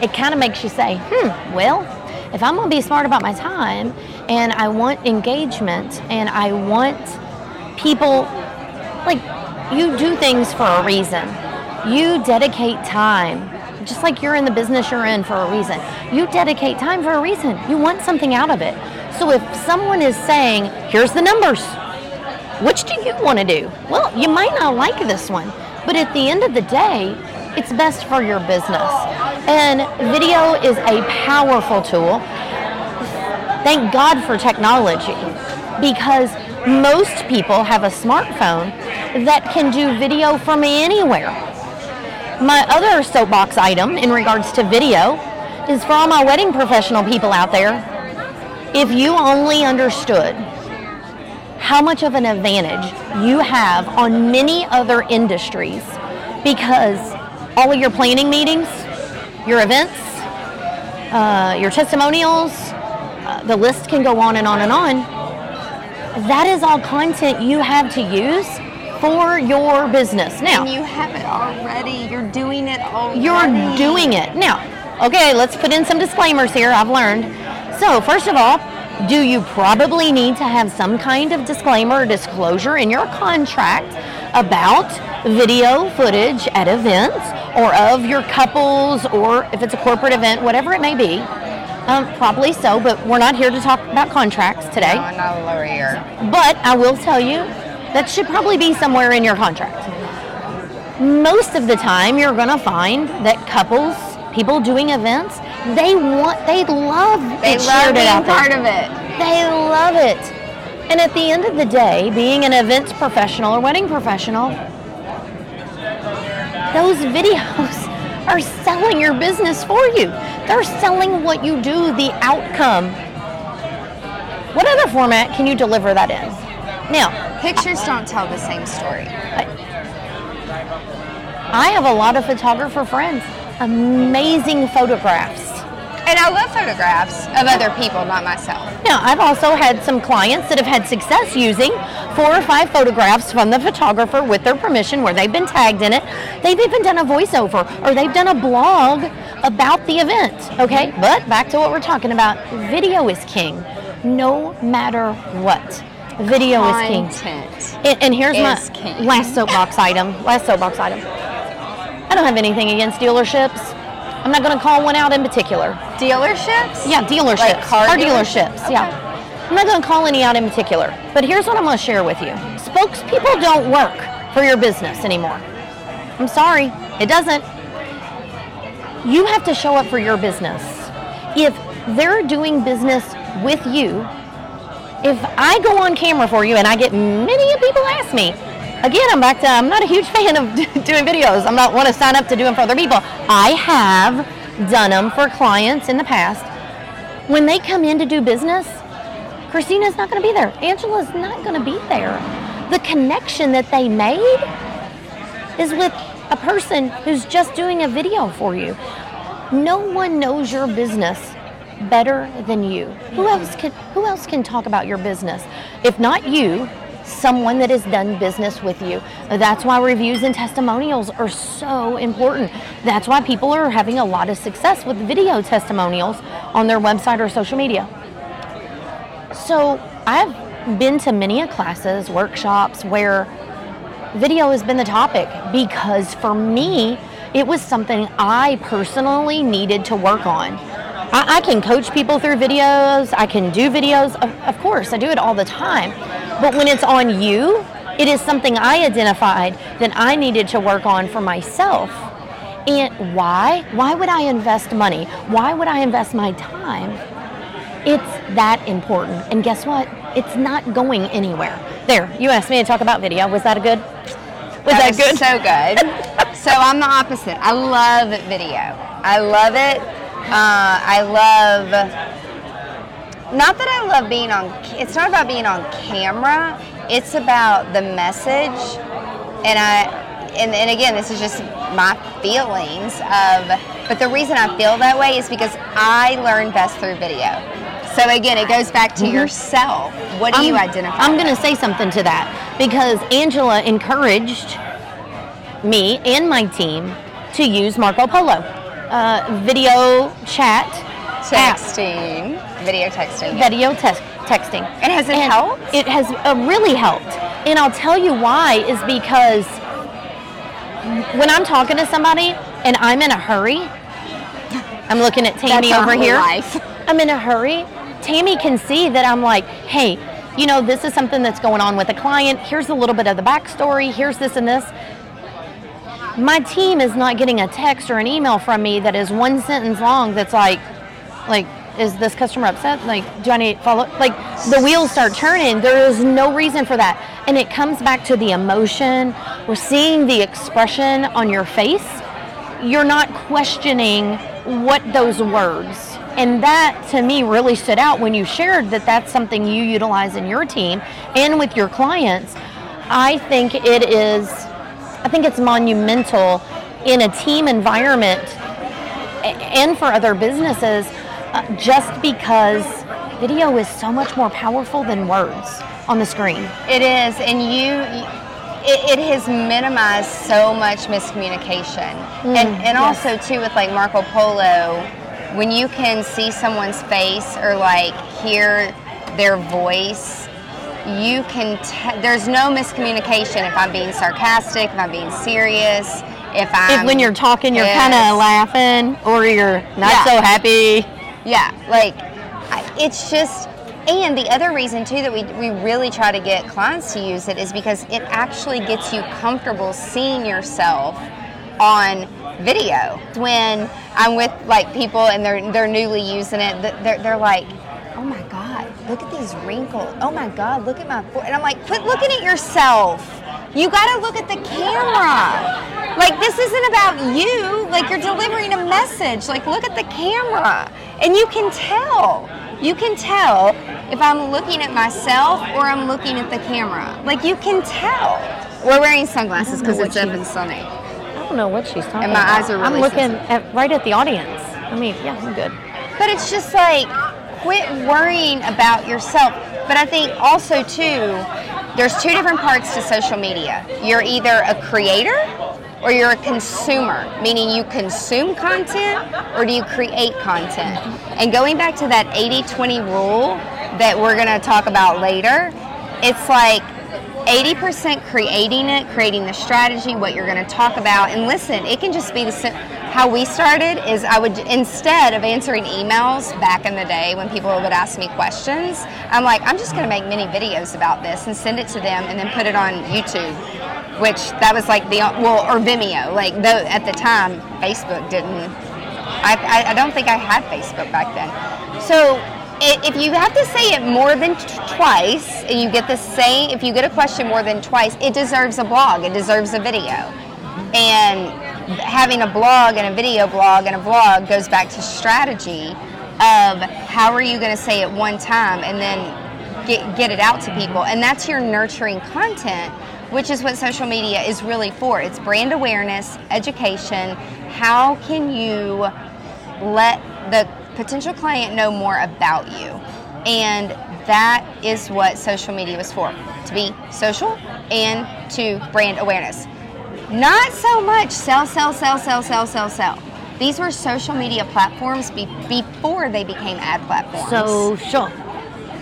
it kind of makes you say, hmm, well, if I'm going to be smart about my time and I want engagement and I want people, like, you do things for a reason. You dedicate time, just like you're in the business you're in for a reason. You dedicate time for a reason. You want something out of it. So if someone is saying, here's the numbers, which do you want to do? Well, you might not like this one, but at the end of the day, it's best for your business. And video is a powerful tool. Thank God for technology because most people have a smartphone that can do video from anywhere. My other soapbox item in regards to video is for all my wedding professional people out there. If you only understood how much of an advantage you have on many other industries because all of your planning meetings, your events, uh, your testimonials, uh, the list can go on and on and on. That is all content you have to use for your business. Now, And you have it already. You're doing it already. you're doing it. Now, okay, let's put in some disclaimers here. I've learned. So, first of all, do you probably need to have some kind of disclaimer or disclosure in your contract about video footage at events or of your couples or if it's a corporate event, whatever it may be? Um, probably so, but we're not here to talk about contracts today. No, I'm not a lawyer. But I will tell you, that should probably be somewhere in your contract. Most of the time, you're going to find that couples, people doing events, they want, they love They it love it being out there. part of it. They love it. And at the end of the day, being an events professional or wedding professional, those videos are selling your business for you. They're selling what you do, the outcome. What other format can you deliver that in? Now, Pictures don't tell the same story. I have a lot of photographer friends, amazing photographs. And I love photographs of other people, not myself. Now, I've also had some clients that have had success using four or five photographs from the photographer with their permission where they've been tagged in it. They've even done a voiceover or they've done a blog about the event, okay? But back to what we're talking about video is king, no matter what. Video is king. Content. And, and here's my king. last soapbox item. Last soapbox item. I don't have anything against dealerships. I'm not going to call one out in particular. Dealerships? Yeah, dealerships. Like car Car dealerships? dealerships. Yeah. I'm not going to call any out in particular. But here's what I'm going to share with you. Spokespeople don't work for your business anymore. I'm sorry, it doesn't. You have to show up for your business. If they're doing business with you, if I go on camera for you and I get many people ask me, again, I'm back to I'm not a huge fan of doing videos. I'm not want to sign up to do them for other people. I have done them for clients in the past. When they come in to do business, Christina's not going to be there. Angela's not going to be there. The connection that they made is with a person who's just doing a video for you. No one knows your business better than you. Who else can who else can talk about your business? If not you, someone that has done business with you. That's why reviews and testimonials are so important. That's why people are having a lot of success with video testimonials on their website or social media. So, I've been to many classes, workshops where video has been the topic because for me, it was something I personally needed to work on. I, I can coach people through videos, I can do videos, of, of course, I do it all the time. But when it's on you, it is something I identified that I needed to work on for myself. And why? Why would I invest money? Why would I invest my time? It's that important. And guess what? It's not going anywhere. There, you asked me to talk about video. Was that a good? Was that, was good? So good. so I'm the opposite. I love video. I love it. Uh, I love. Not that I love being on. It's not about being on camera. It's about the message, and I. And, and again, this is just my feelings of. But the reason I feel that way is because I learn best through video. So again, it goes back to yourself. What do you identify? Mm-hmm. I'm going to say something to that because Angela encouraged me and my team to use Marco Polo uh, video chat, app, Texting, video texting. video text texting. And has it helped? It has uh, really helped. And I'll tell you why is because when I'm talking to somebody and I'm in a hurry, I'm looking at Tammy That's over here. life. I'm in a hurry. Tammy can see that I'm like, hey, you know, this is something that's going on with a client. Here's a little bit of the backstory. Here's this and this. My team is not getting a text or an email from me that is one sentence long that's like, like, is this customer upset? Like, do I need to follow? Like, the wheels start turning. There is no reason for that. And it comes back to the emotion. We're seeing the expression on your face. You're not questioning what those words. And that to me really stood out when you shared that that's something you utilize in your team and with your clients. I think it is, I think it's monumental in a team environment and for other businesses uh, just because video is so much more powerful than words on the screen. It is, and you, it, it has minimized so much miscommunication, and and also too with like Marco Polo, when you can see someone's face or like hear their voice, you can. Te- there's no miscommunication if I'm being sarcastic, if I'm being serious, if I'm if when you're talking, you're Yes. kind of laughing or you're not Yeah. so happy. Yeah, like it's just, and the other reason too that we, we really try to get clients to use it is because it actually gets you comfortable seeing yourself on video. When I'm with like people and they're they're newly using it, they're, they're like, oh my god, look at these wrinkles. Oh my god, look at my foot. And I'm like, quit looking at yourself. You got to look at the camera. Like this isn't about you. Like you're delivering a message. Like look at the camera. And you can tell. You can tell if I'm looking at myself or I'm looking at the camera. Like you can tell. We're wearing sunglasses because it's up and sunny. I don't know what she's talking And my about. eyes are I'm looking at right at the audience. I mean, yeah, I'm good. But it's just like quit worrying about yourself. But I think also too, there's two different parts to social media. You're either a creator or you're a consumer, meaning you consume content or do you create content? And going back to that 80-20 rule that we're gonna talk about later, it's like 80% creating it, creating the strategy, what you're going to talk about. And listen, it can just be the how we started is I would instead of answering emails back in the day when people would ask me questions, I'm like, I'm just going to make mini videos about this and send it to them and then put it on YouTube, which that was like the well or Vimeo. Like though at the time Facebook didn't. I, I, I don't think I had Facebook back then. So if you have to say it more than t- twice, and you get the same, if you get a question more than twice, it deserves a blog. It deserves a video. And having a blog and a video blog and a vlog goes back to strategy of how are you going to say it one time and then get, get it out to people. And that's your nurturing content, which is what social media is really for. It's brand awareness, education. How can you let the potential client know more about you? And that is what social media was for to be social and to brand awareness. Not so much sell, sell, sell, sell, sell, sell, sell. These were social media platforms be- before they became ad platforms. So sure.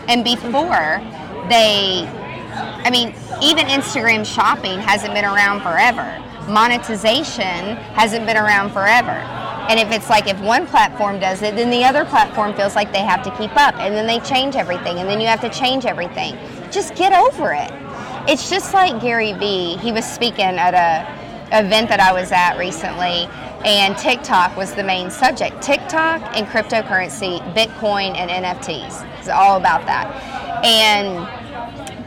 And before they, I mean, even Instagram shopping hasn't been around forever. Monetization hasn't been around forever. And if it's like if one platform does it, then the other platform feels like they have to keep up, and then they change everything, and then you have to change everything. Just get over it. It's just like Gary Vee. He was speaking at a event that I was at recently, and TikTok was the main subject. TikTok and cryptocurrency, Bitcoin and NFTs. It's all about that. And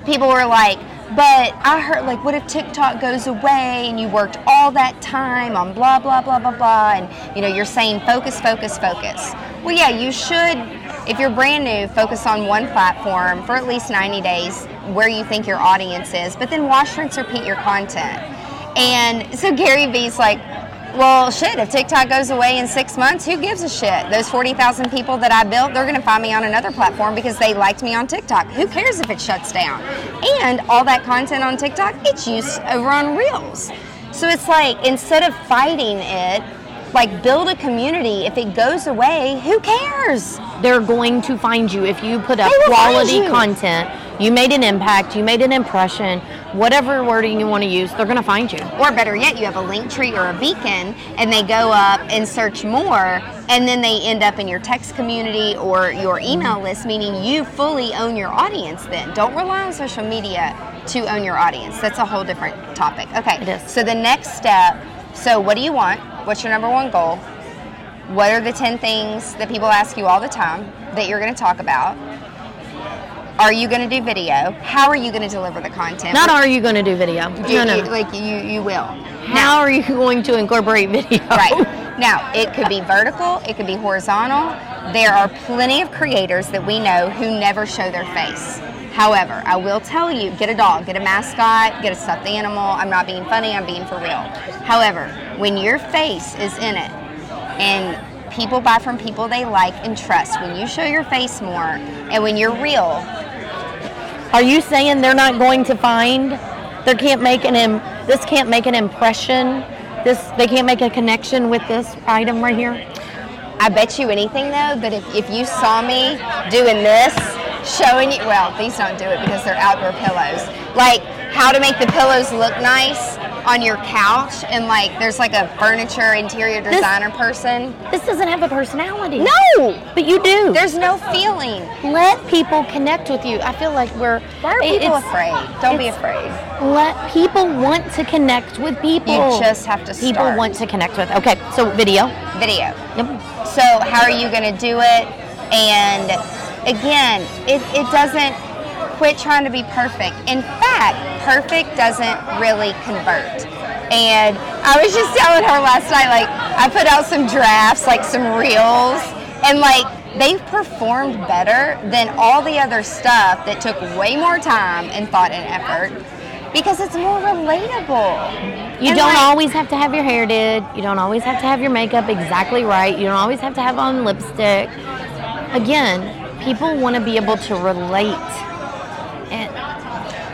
people were like, but I heard, like, what if TikTok goes away and you worked all that time on blah, blah, blah, blah, blah, and, you know, you're saying focus, focus, focus. Well, yeah, you should, if you're brand new, focus on one platform for at least 90 days where you think your audience is, but then wash, rinse, repeat your content. And so Gary Vee's like, well, shit, if TikTok goes away in six months, who gives a shit? Those 40,000 people that I built, they're going to find me on another platform because they liked me on TikTok. Who cares if it shuts down? And all that content on TikTok, it's used over on Reels. So it's like instead of fighting it, like build a community. If it goes away, who cares? They're going to find you if you put up They will find quality content. You made an impact. You made an impression. Whatever wording you want to use, they're going to find you. Or better yet, you have a Linktree or a beacon, and they go up and search more, and then they end up in your text community or your email list, meaning you fully own your audience then. Don't rely on social media to own your audience. That's a whole different topic. Okay. So the next step so, what do you want? What's your number one goal? What are the 10 things that people ask you all the time that you're going to talk about? Are you going to do video? How are you going to deliver the content? Not are you going to do video? You- no, no. you- like you, you will. How are you going to incorporate video? Right. Now, it could be vertical, it could be horizontal. There are plenty of creators that we know who never show their face. However, I will tell you get a dog, get a mascot, get a stuffed animal. I'm not being funny, I'm being for real. However, when your face is in it and people buy from people they like and trust, when you show your face more and when you're real, Are you saying they're not going to find? They can't make an Im- this can't make an impression. This they can't make a connection with this item right here. I bet you anything though that if, if you saw me doing this, showing you, well, these don't do it because they're outdoor pillows. Like how to make the pillows look nice on your couch, and like there's like a furniture interior designer person. This doesn't have a personality. No, but you do. there's no feeling. let people connect with you. I feel like we're Why are people afraid? Don't be afraid. Let people want to connect with people. You just have to People start. want to connect with. Okay, so video. Video. Yep. So how are you going to do it? And again, it, it doesn't quit trying to be perfect. In fact, perfect doesn't really convert. And I was just telling her last night, like I put out some drafts, like some reels, and like they've performed better than all the other stuff that took way more time and thought and effort because it's more relatable. You And, don't like, always have to have your hair did. You don't always have to have your makeup exactly right. You don't always have to have on lipstick. Again, people want to be able to relate. And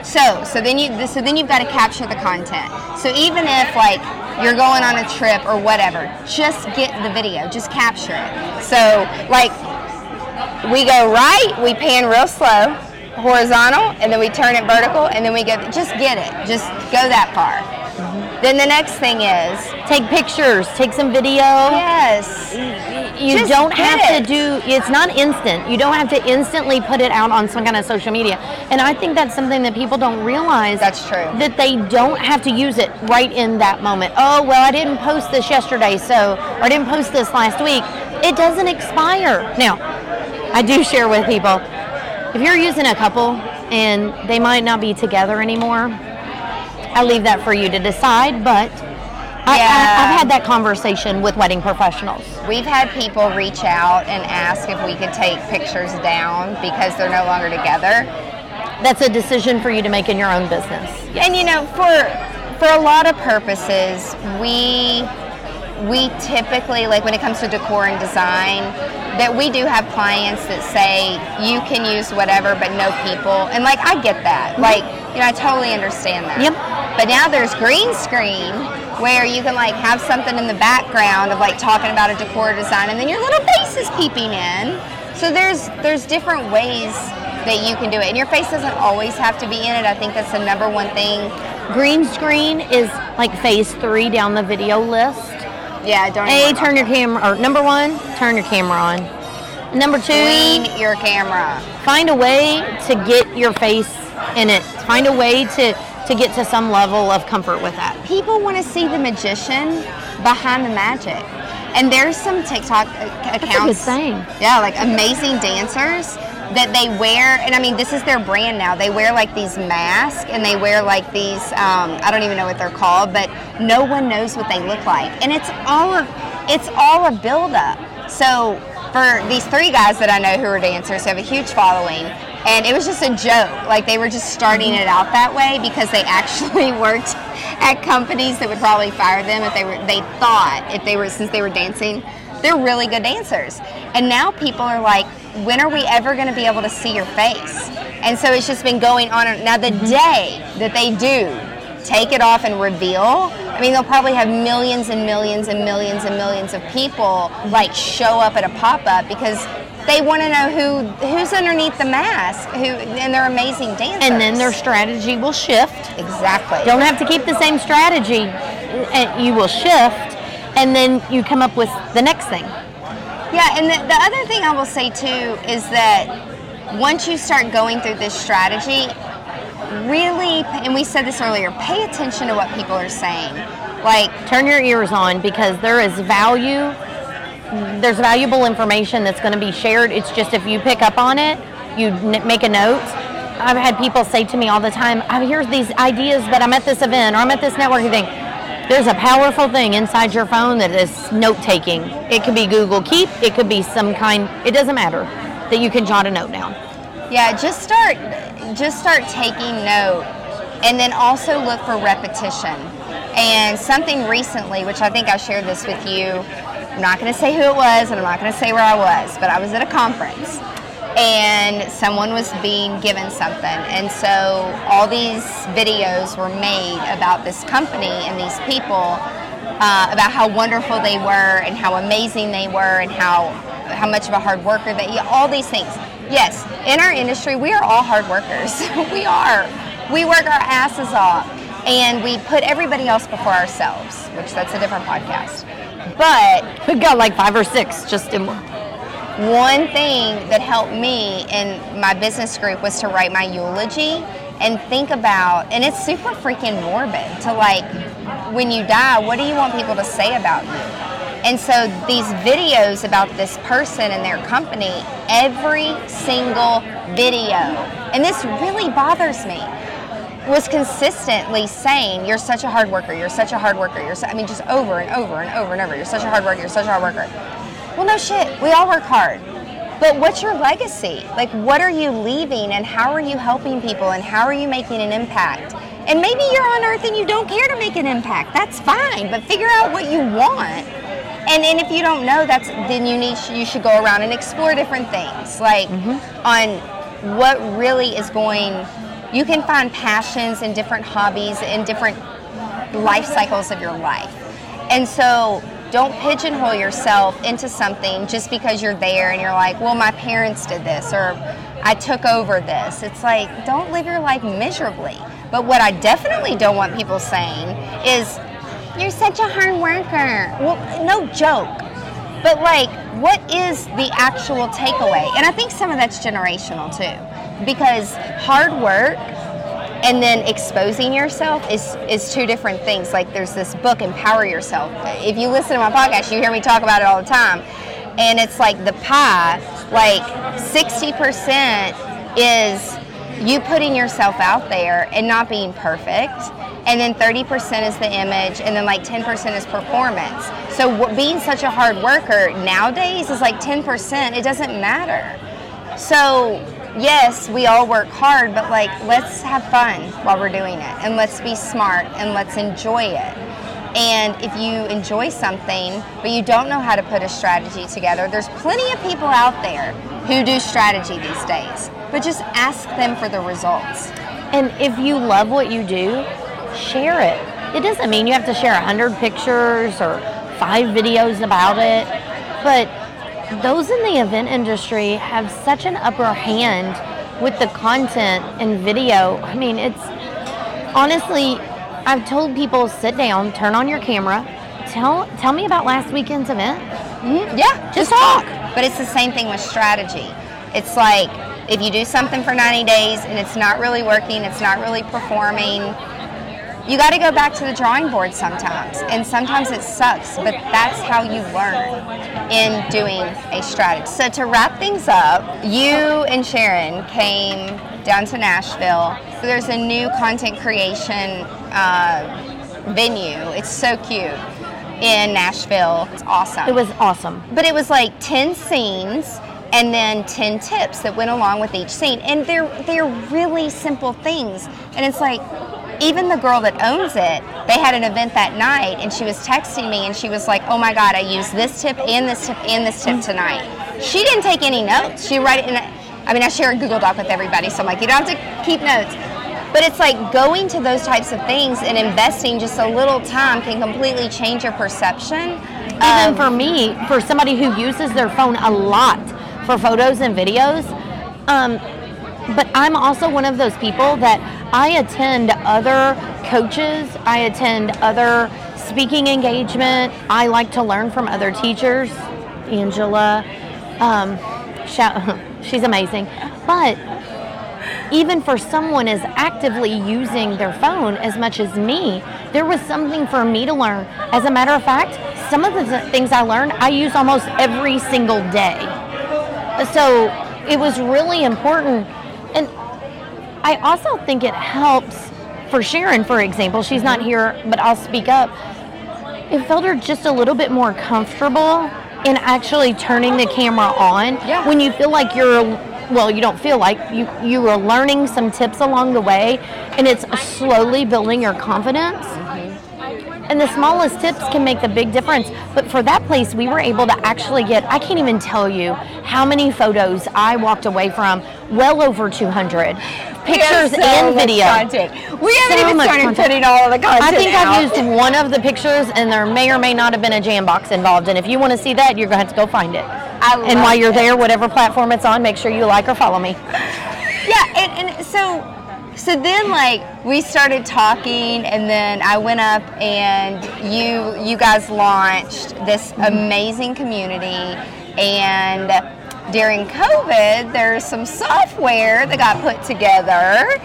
So, so then you, so then you've got to capture the content. So even if like you're going on a trip or whatever, just get the video, just capture it. So like we go right, we pan real slow, horizontal, and then we turn it vertical, and then we go. Just get it. Just go that far. Mm-hmm. Then the next thing is take pictures, take some video. yes, mm-hmm. You Just don't have it. to do it's not instant. You don't have to instantly put it out on some kind of social media. And I think that's something that people don't realize. That's true. That they don't have to use it right in that moment. Oh, well, I didn't post this yesterday, so or I didn't post this last week. It doesn't expire. Now, I do share with people if you're using a couple and they might not be together anymore, I leave that for you to decide, but I, Yeah. I, I've had that conversation with wedding professionals. We've had people reach out and ask if we could take pictures down because they're no longer together. That's a decision for you to make in your own business. And you know, for for a lot of purposes, we we typically like when it comes to decor and design that we do have clients that say you can use whatever but no people. And like I get that. Mm-hmm. Like, you know, I totally understand that. Yep. But now there's green screen where you can like have something in the background of like talking about a decor design and then your little face is peeping in. So there's there's different ways that you can do it. And your face doesn't always have to be in it. I think that's the number one thing. Green screen is like phase three down the video list. Yeah, don't A, turn your camera, or number one, turn your camera on. Number two, clean your camera. find a way to get your face in it. Find a way to, to get to some level of comfort with that. People want to see the magician behind the magic. And there's some TikTok a- accounts. good thing. Yeah, like amazing dancers that they wear, and I mean, this is their brand now. They wear like these masks and they wear like these, um, I don't even know what they're called, but no one knows what they look like. And it's all of, it's all a buildup. So for these three guys that I know who are dancers who have a huge following, and it was just a joke. Like they were just starting it out that way because they actually worked at companies that would probably fire them if they were they thought if they were since they were dancing. They're really good dancers. And now people are like when are we ever going to be able to see your face? And so it's just been going on and- now the mm-hmm. day that they do take it off and reveal, I mean, they'll probably have millions and millions and millions and millions of people like show up at a pop up because they want to know who who's underneath the mask, who and they're amazing dancers. And then their strategy will shift. exactly. Don't have to keep the same strategy. and You will shift, and then you come up with the next thing. Yeah, and the, the other thing I will say too is that once you start going through this strategy, really, and we said this earlier, pay attention to what people are saying. Like, Turn your ears on because there is value. There's valuable information that's going to be shared. It's just if you pick up on it, you n- make a note. I've had people say to me all the time, "I hear these ideas, but I'm at this event or I'm at this networking thing." There's a powerful thing inside your phone that is note taking. It could be Google Keep, it could be some kind, it doesn't matter, that you can jot a note down. yeah, just start, just start taking note, and then also look for repetition. And something recently, which I think I shared this with you, I'm not going to say who it was, and I'm not going to say where I was, but I was at a conference, and someone was being given something, and so all these videos were made about this company and these people, uh, about how wonderful they were and how amazing they were and how how much of a hard worker they yeah, all these things. Yes, in our industry, we are all hard workers. we are. We work our asses off, and we put everybody else before ourselves, which that's a different podcast. But We've got like five or six just in one thing that helped me in my business group was to write my eulogy and think about and it's super freaking morbid to like when you die what do you want people to say about you? And so these videos about this person and their company every single video and this really bothers me was consistently saying you're such a hard worker you're such a hard worker you're so, i mean just over and over and over and over you're such a hard worker you're such a hard worker well, no shit. We all work hard. But what's your legacy? Like, what are you leaving and how are you helping people and how are you making an impact? And maybe you're on earth and you don't care to make an impact. That's fine, but figure out what you want. And, and if you don't know, that's then you need you should go around and explore different things, like mm-hmm. on what really is going. You can find passions and different hobbies and different life cycles of your life. And so don't pigeonhole yourself into something just because you're there and you're like, well, my parents did this or I took over this. It's like, don't live your life miserably. But what I definitely don't want people saying is, you're such a hard worker. Well, no joke. But like, what is the actual takeaway? And I think some of that's generational too. Because hard work and then exposing yourself is is two different things. Like there's this book, Empower Yourself. If you listen to my podcast, you hear me talk about it all the time. And it's like the pie, like 60% is you putting yourself out there and not being perfect. And then 30% is the image, and then like 10% is performance. So being such a hard worker nowadays is like 10%. It doesn't matter. So yes, we all work hard, but like let's have fun while we're doing it and let's be smart and let's enjoy it. And if you enjoy something but you don't know how to put a strategy together, there's plenty of people out there who do strategy these days. But just ask them for the results. And if you love what you do, share it. It doesn't mean you have to share 100 pictures or five videos about it, but those in the event industry have such an upper hand with the content and video. I mean, it's honestly, I've told people sit down, turn on your camera, tell tell me about last weekend's event. Mm-hmm. Yeah, Just talk. But it's the same thing with strategy. It's like if you do something for 90 days and it's not really working, it's not really performing, you got to go back to the drawing board sometimes. And sometimes it sucks, but that's how you learn in doing a strategy. So to wrap things up, you and Sharon came down to Nashville. So there's a new content creation uh, venue. It's so cute in Nashville. It's awesome. It was awesome. But it was like 10 scenes and then 10 tips that went along with each scene. And they're they're really simple things. And it's like even the girl that owns it, they had an event that night and she was texting me and she was like, "Oh my god, I used this tip and this tip and this tip tonight." She didn't take any notes. She write it in a, I mean, I share a Google Doc with everybody, so I'm like, "You don't have to keep notes." But it's like going to those types of things and investing just a little time can completely change your perception. Even of- for me, for somebody who uses their phone a lot for photos and videos, um, but I'm also one of those people that I attend other coaches, I attend other speaking engagement. I like to learn from other teachers. Angela, um, she's amazing. But even for someone as actively using their phone as much as me, there was something for me to learn. As a matter of fact, some of the things I learned, I use almost every single day. So it was really important. I also think it helps for Sharon, for example. She's not here, but I'll speak up. It felt her just a little bit more comfortable in actually turning the camera on Yeah. when you feel like you're well you don't feel like you you are learning some tips along the way and it's slowly building your confidence and the smallest tips can make the big difference. But for that place, we were able to actually get, I can't even tell you how many photos I walked away from, well over 200 pictures so and video. content. We haven't So even started content. putting all of the content I think out. I've used one of the pictures, and there may or may not have been a jam box involved. And if you want to see that, you're going to have to go find it. I and while you're it. there, whatever platform it's on, make sure you like or follow me. Yeah, and, and so so then like we started talking and then I went up and you you guys launched this amazing community. And during COVID there's some software that got put together.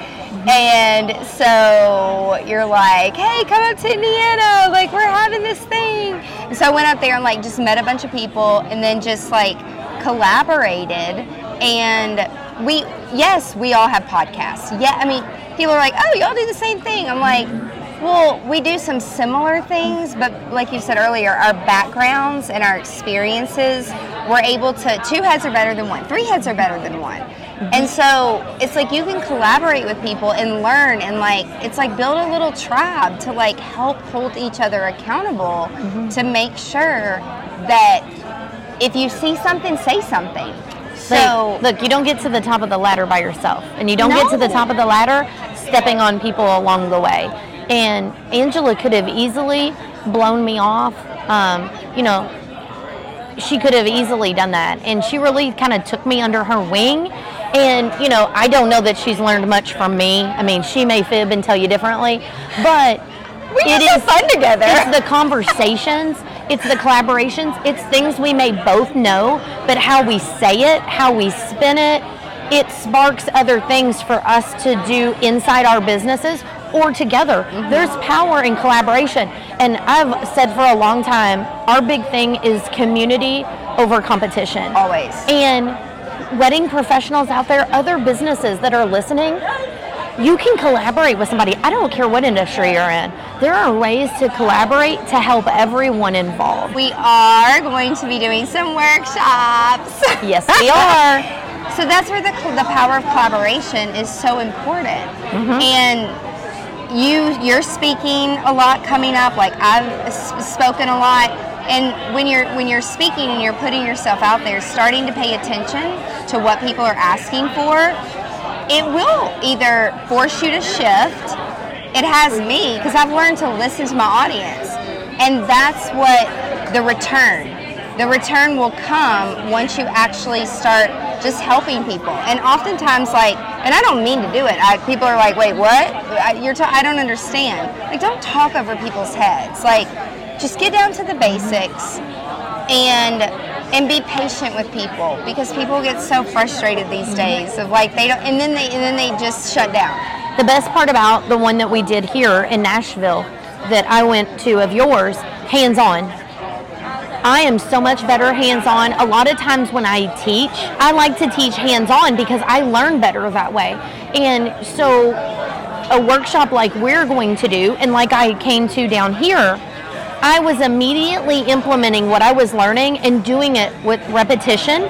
And so you're like, hey, come up to Indiana, like we're having this thing. And so I went up there and like just met a bunch of people and then just like collaborated. And we yes we all have podcasts. Yeah i mean people are like oh y'all do the same thing. I'm like well we do some similar things but like you said earlier our backgrounds and our experiences we're able to two heads are better than one three heads are better than one. Mm-hmm. And so it's like you can collaborate with people and learn and like it's like build a little tribe to like help hold each other accountable mm-hmm. to make sure that if you see something say something so Like, look, you don't get to the top of the ladder by yourself, and you don't get to the top of the ladder stepping on people along the way. And Angela could have easily blown me off. Um, you know, she could have easily done that, and she really kind of took me under her wing. And you know, I don't know that she's learned much from me. I mean, she may fib and tell you differently, but We it is fun together. It's the conversations, it's the collaborations, it's things we may both know, but how we say it, how we spin it, it sparks other things for us to do inside our businesses or together. Mm-hmm. There's power in collaboration. And I've said for a long time, our big thing is community over competition. always And wedding professionals out there, other businesses that are listening, you can collaborate with somebody. I don't care what industry you're in. There are ways to collaborate to help everyone involved. we are going to be doing some workshops Yes, we are. So that's where the, the power of collaboration is so important. Mm-hmm. And you you're speaking a lot coming up. Like I've s- spoken a lot. And when you're when you're speaking and you're putting yourself out there, starting to pay attention to what people are asking for, it will either force you to shift. It has me because I've learned to listen to my audience, and that's what the return. The return will come once you actually start just helping people. And oftentimes, like, and I don't mean to do it. I, people are like, "Wait, what? I, you're ta- I don't understand." Like, don't talk over people's heads. Like, just get down to the basics and and be patient with people because people get so frustrated these mm-hmm. days of like they don't and then they and then they just shut down. The best part about the one that we did here in Nashville that I went to of yours, hands on. I am so much better hands on. A lot of times when I teach, I like to teach hands on because I learn better that way. And so, a workshop like we're going to do, and like I came to down here, I was immediately implementing what I was learning and doing it with repetition.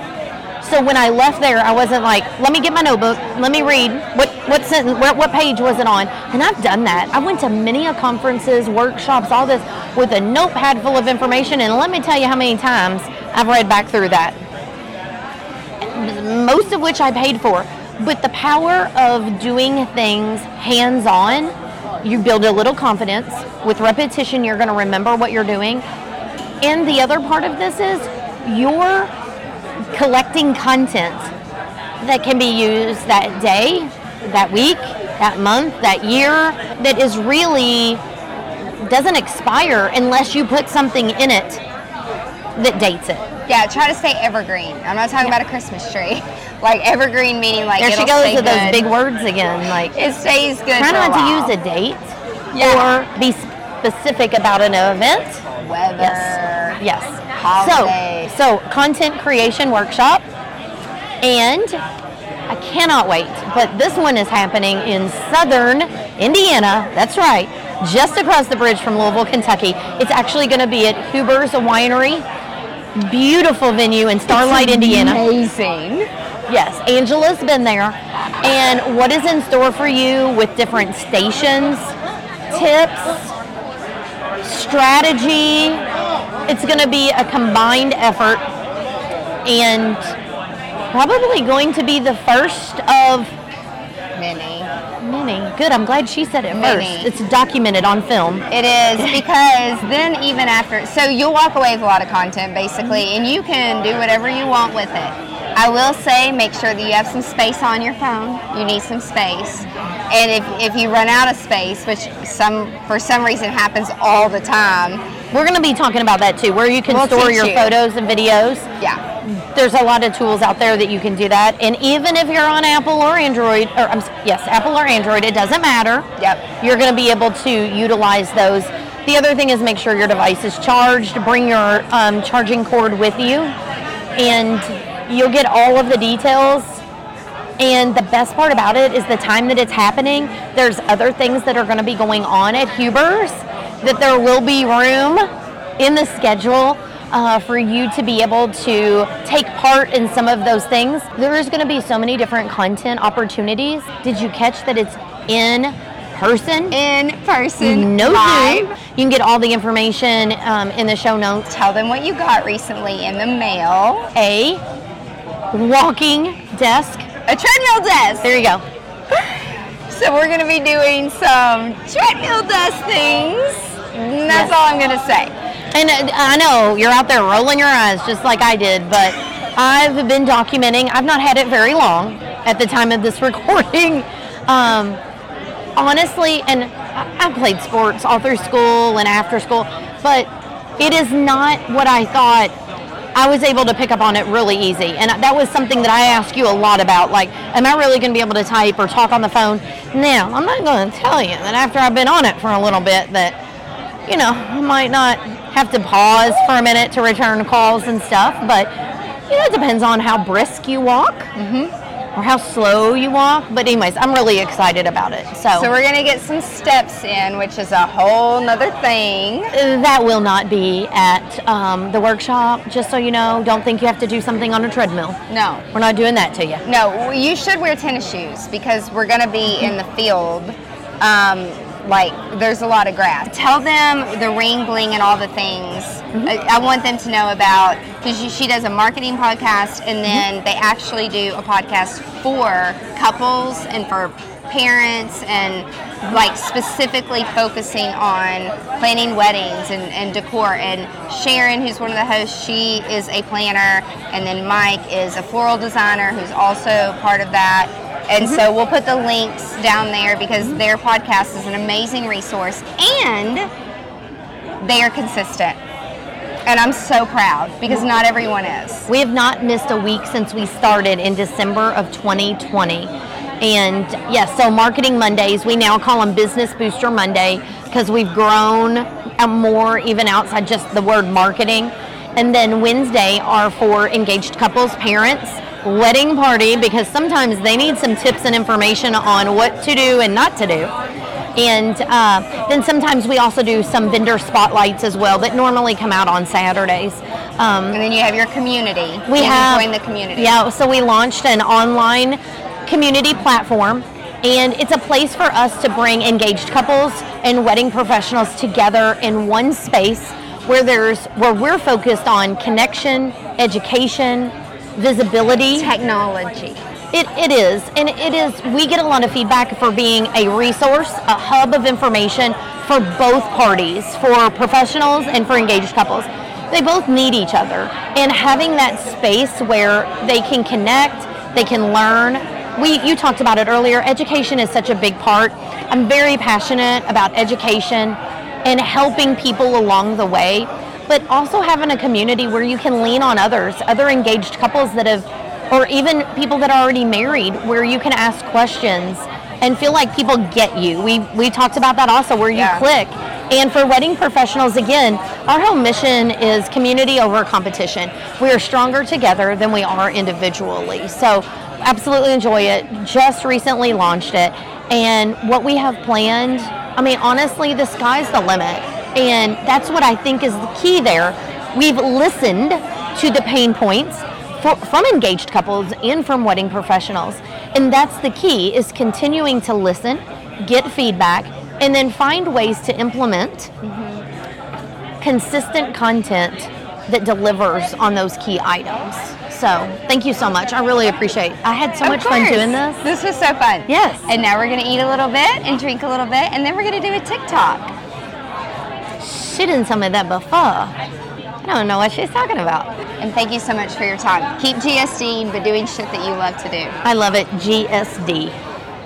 So when I left there, I wasn't like, let me get my notebook, let me read what what sentence, where, what page was it on? And I've done that. I went to many a conferences, workshops, all this with a notepad full of information, and let me tell you how many times I've read back through that. Most of which I paid for. But the power of doing things hands on, you build a little confidence. With repetition, you're going to remember what you're doing. And the other part of this is you're collecting content that can be used that day, that week, that month, that year, that is really doesn't expire unless you put something in it that dates it. Yeah, try to stay evergreen. I'm not talking about a Christmas tree. Like evergreen meaning like There she goes with those big words again. Like It stays good. try not to use a date Yeah. or be specific about an event. weather. Yes. Yes. Holidays. So, so content creation workshop, and I cannot wait. But this one is happening in Southern Indiana. That's right, just across the bridge from Louisville, Kentucky. It's actually going to be at Huber's Winery. Beautiful venue in Starlight, Indiana. Amazing. Yes, Angela's been there. And what is in store for you with different stations, tips, strategy? It's going to be a combined effort and probably going to be the first of. Good, I'm glad she said it first. It's documented on film. It is because then even after, so you'll walk away with a lot of content basically, and you can do whatever you want with it. I will say, make sure that you have some space on your phone. You need some space, and if, if you run out of space, which some for some reason happens all the time, We're going to be talking about that too, where you can We'll store your you. photos and videos. yeah, there's a lot of tools out there that you can do that. And even if you're on Apple or Android, or um, yes, Apple or Android, it doesn't matter. Yep. You're going to be able to utilize those. The other thing is make sure your device is charged. Bring your um, charging cord with you, and you'll get all of the details. And the best part about it is the time that it's happening. There's other things that are going to be going on at Huber's that there will be room in the schedule uh, for you to be able to take part in some of those things. There is going to be so many different content opportunities. Did you catch that it's in person? in person, no live. Zoom. You can get all the information um, in the show notes. Tell them what you got recently in the mail. A walking desk. A treadmill desk. There you go. So we're going to be doing some treadmill desk things. And that's Yes. all I'm going to say. And uh, I know you're out there rolling your eyes just like I did, but I've been documenting. I've not had it very long at the time of this recording. Um, honestly, and I played sports all through school and after school, but it is not what I thought. I was able to pick up on it really easy. And that was something that I asked you a lot about. Like, am I really going to be able to type or talk on the phone? Now, I'm not going to tell you that after I've been on it for a little bit that you know, might not have to pause for a minute to return calls and stuff, but you know, it depends on how brisk you walk or how slow you walk. But anyways, I'm really excited about it. So, So we're going to get some steps in, which is a whole nother thing. that will not be at um, the workshop. Just so you know, don't think you have to do something on a treadmill. No. We're not doing that to you. No, you should wear tennis shoes because we're going to be in the field. Um, like, there's a lot of grass. Tell them the ring bling and all the things. Mm-hmm. I, I want them to know about because she does a marketing podcast and mm-hmm. then they actually do a podcast for couples and for parents and mm-hmm. like specifically focusing on planning weddings and, and decor. And sharon who's one of the hosts she is a planner and then mike is a floral designer who's also part of that and mm-hmm. so we'll put the links down there because their podcast is an amazing resource and they are consistent and i'm so proud because not everyone is We have not missed a week since we started in December of 2020. And yes, so Marketing Mondays, we now call them Business Booster Monday because we've grown more even outside just the word marketing. And then Wednesday are for engaged couples, parents, wedding party because sometimes they need some tips and information on what to do and not to do. And uh, then sometimes we also do some vendor spotlights as well that normally come out on Saturdays. Um, and then you have your community we You have join the community Yeah, so we launched an online community platform, and it's a place for us to bring engaged couples and wedding professionals together in one space where there's where we're focused on connection, education, visibility, technology It, it is, and it is. We get a lot of feedback for being a resource, a hub of information for both parties, for professionals and for engaged couples. They both need each other, and having that space where they can connect, they can learn. We, you talked about it earlier. Education is such a big part. I'm very passionate about education and helping people along the way, but also having a community where you can lean on others, other engaged couples that have or even people that are already married where you can ask questions and feel like people get you. We we talked about that also where you Yeah. click. And for wedding professionals again, our whole mission is community over competition. We are stronger together than we are individually. So absolutely enjoy it. Just recently launched it. And what we have planned, I mean honestly, the sky's the limit. And that's what I think is the key there. We've listened to the pain points for, from engaged couples and from wedding professionals. And that's the key is continuing to listen, get feedback, and then find ways to implement consistent content that delivers on those key items. So thank you so much. I really appreciate It. I had so Of much fun doing this. This was so fun. Yes. And now we're going to eat a little bit and drink a little bit, and then we're going to do a TikTok. She didn't tell me that before. I don't know what she's talking about. And thank you so much for your time. Keep GSDing, but doing shit that you love to do. I love it. GSD.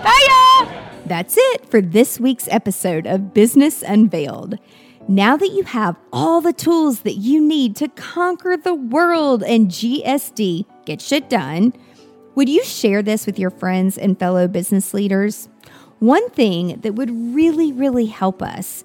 Bye, y'all. That's it for this week's episode of Business Unveiled. Now that you have all the tools that you need to conquer the world and GSD, get shit done, would you share this with your friends and fellow business leaders? One thing that would really, really help us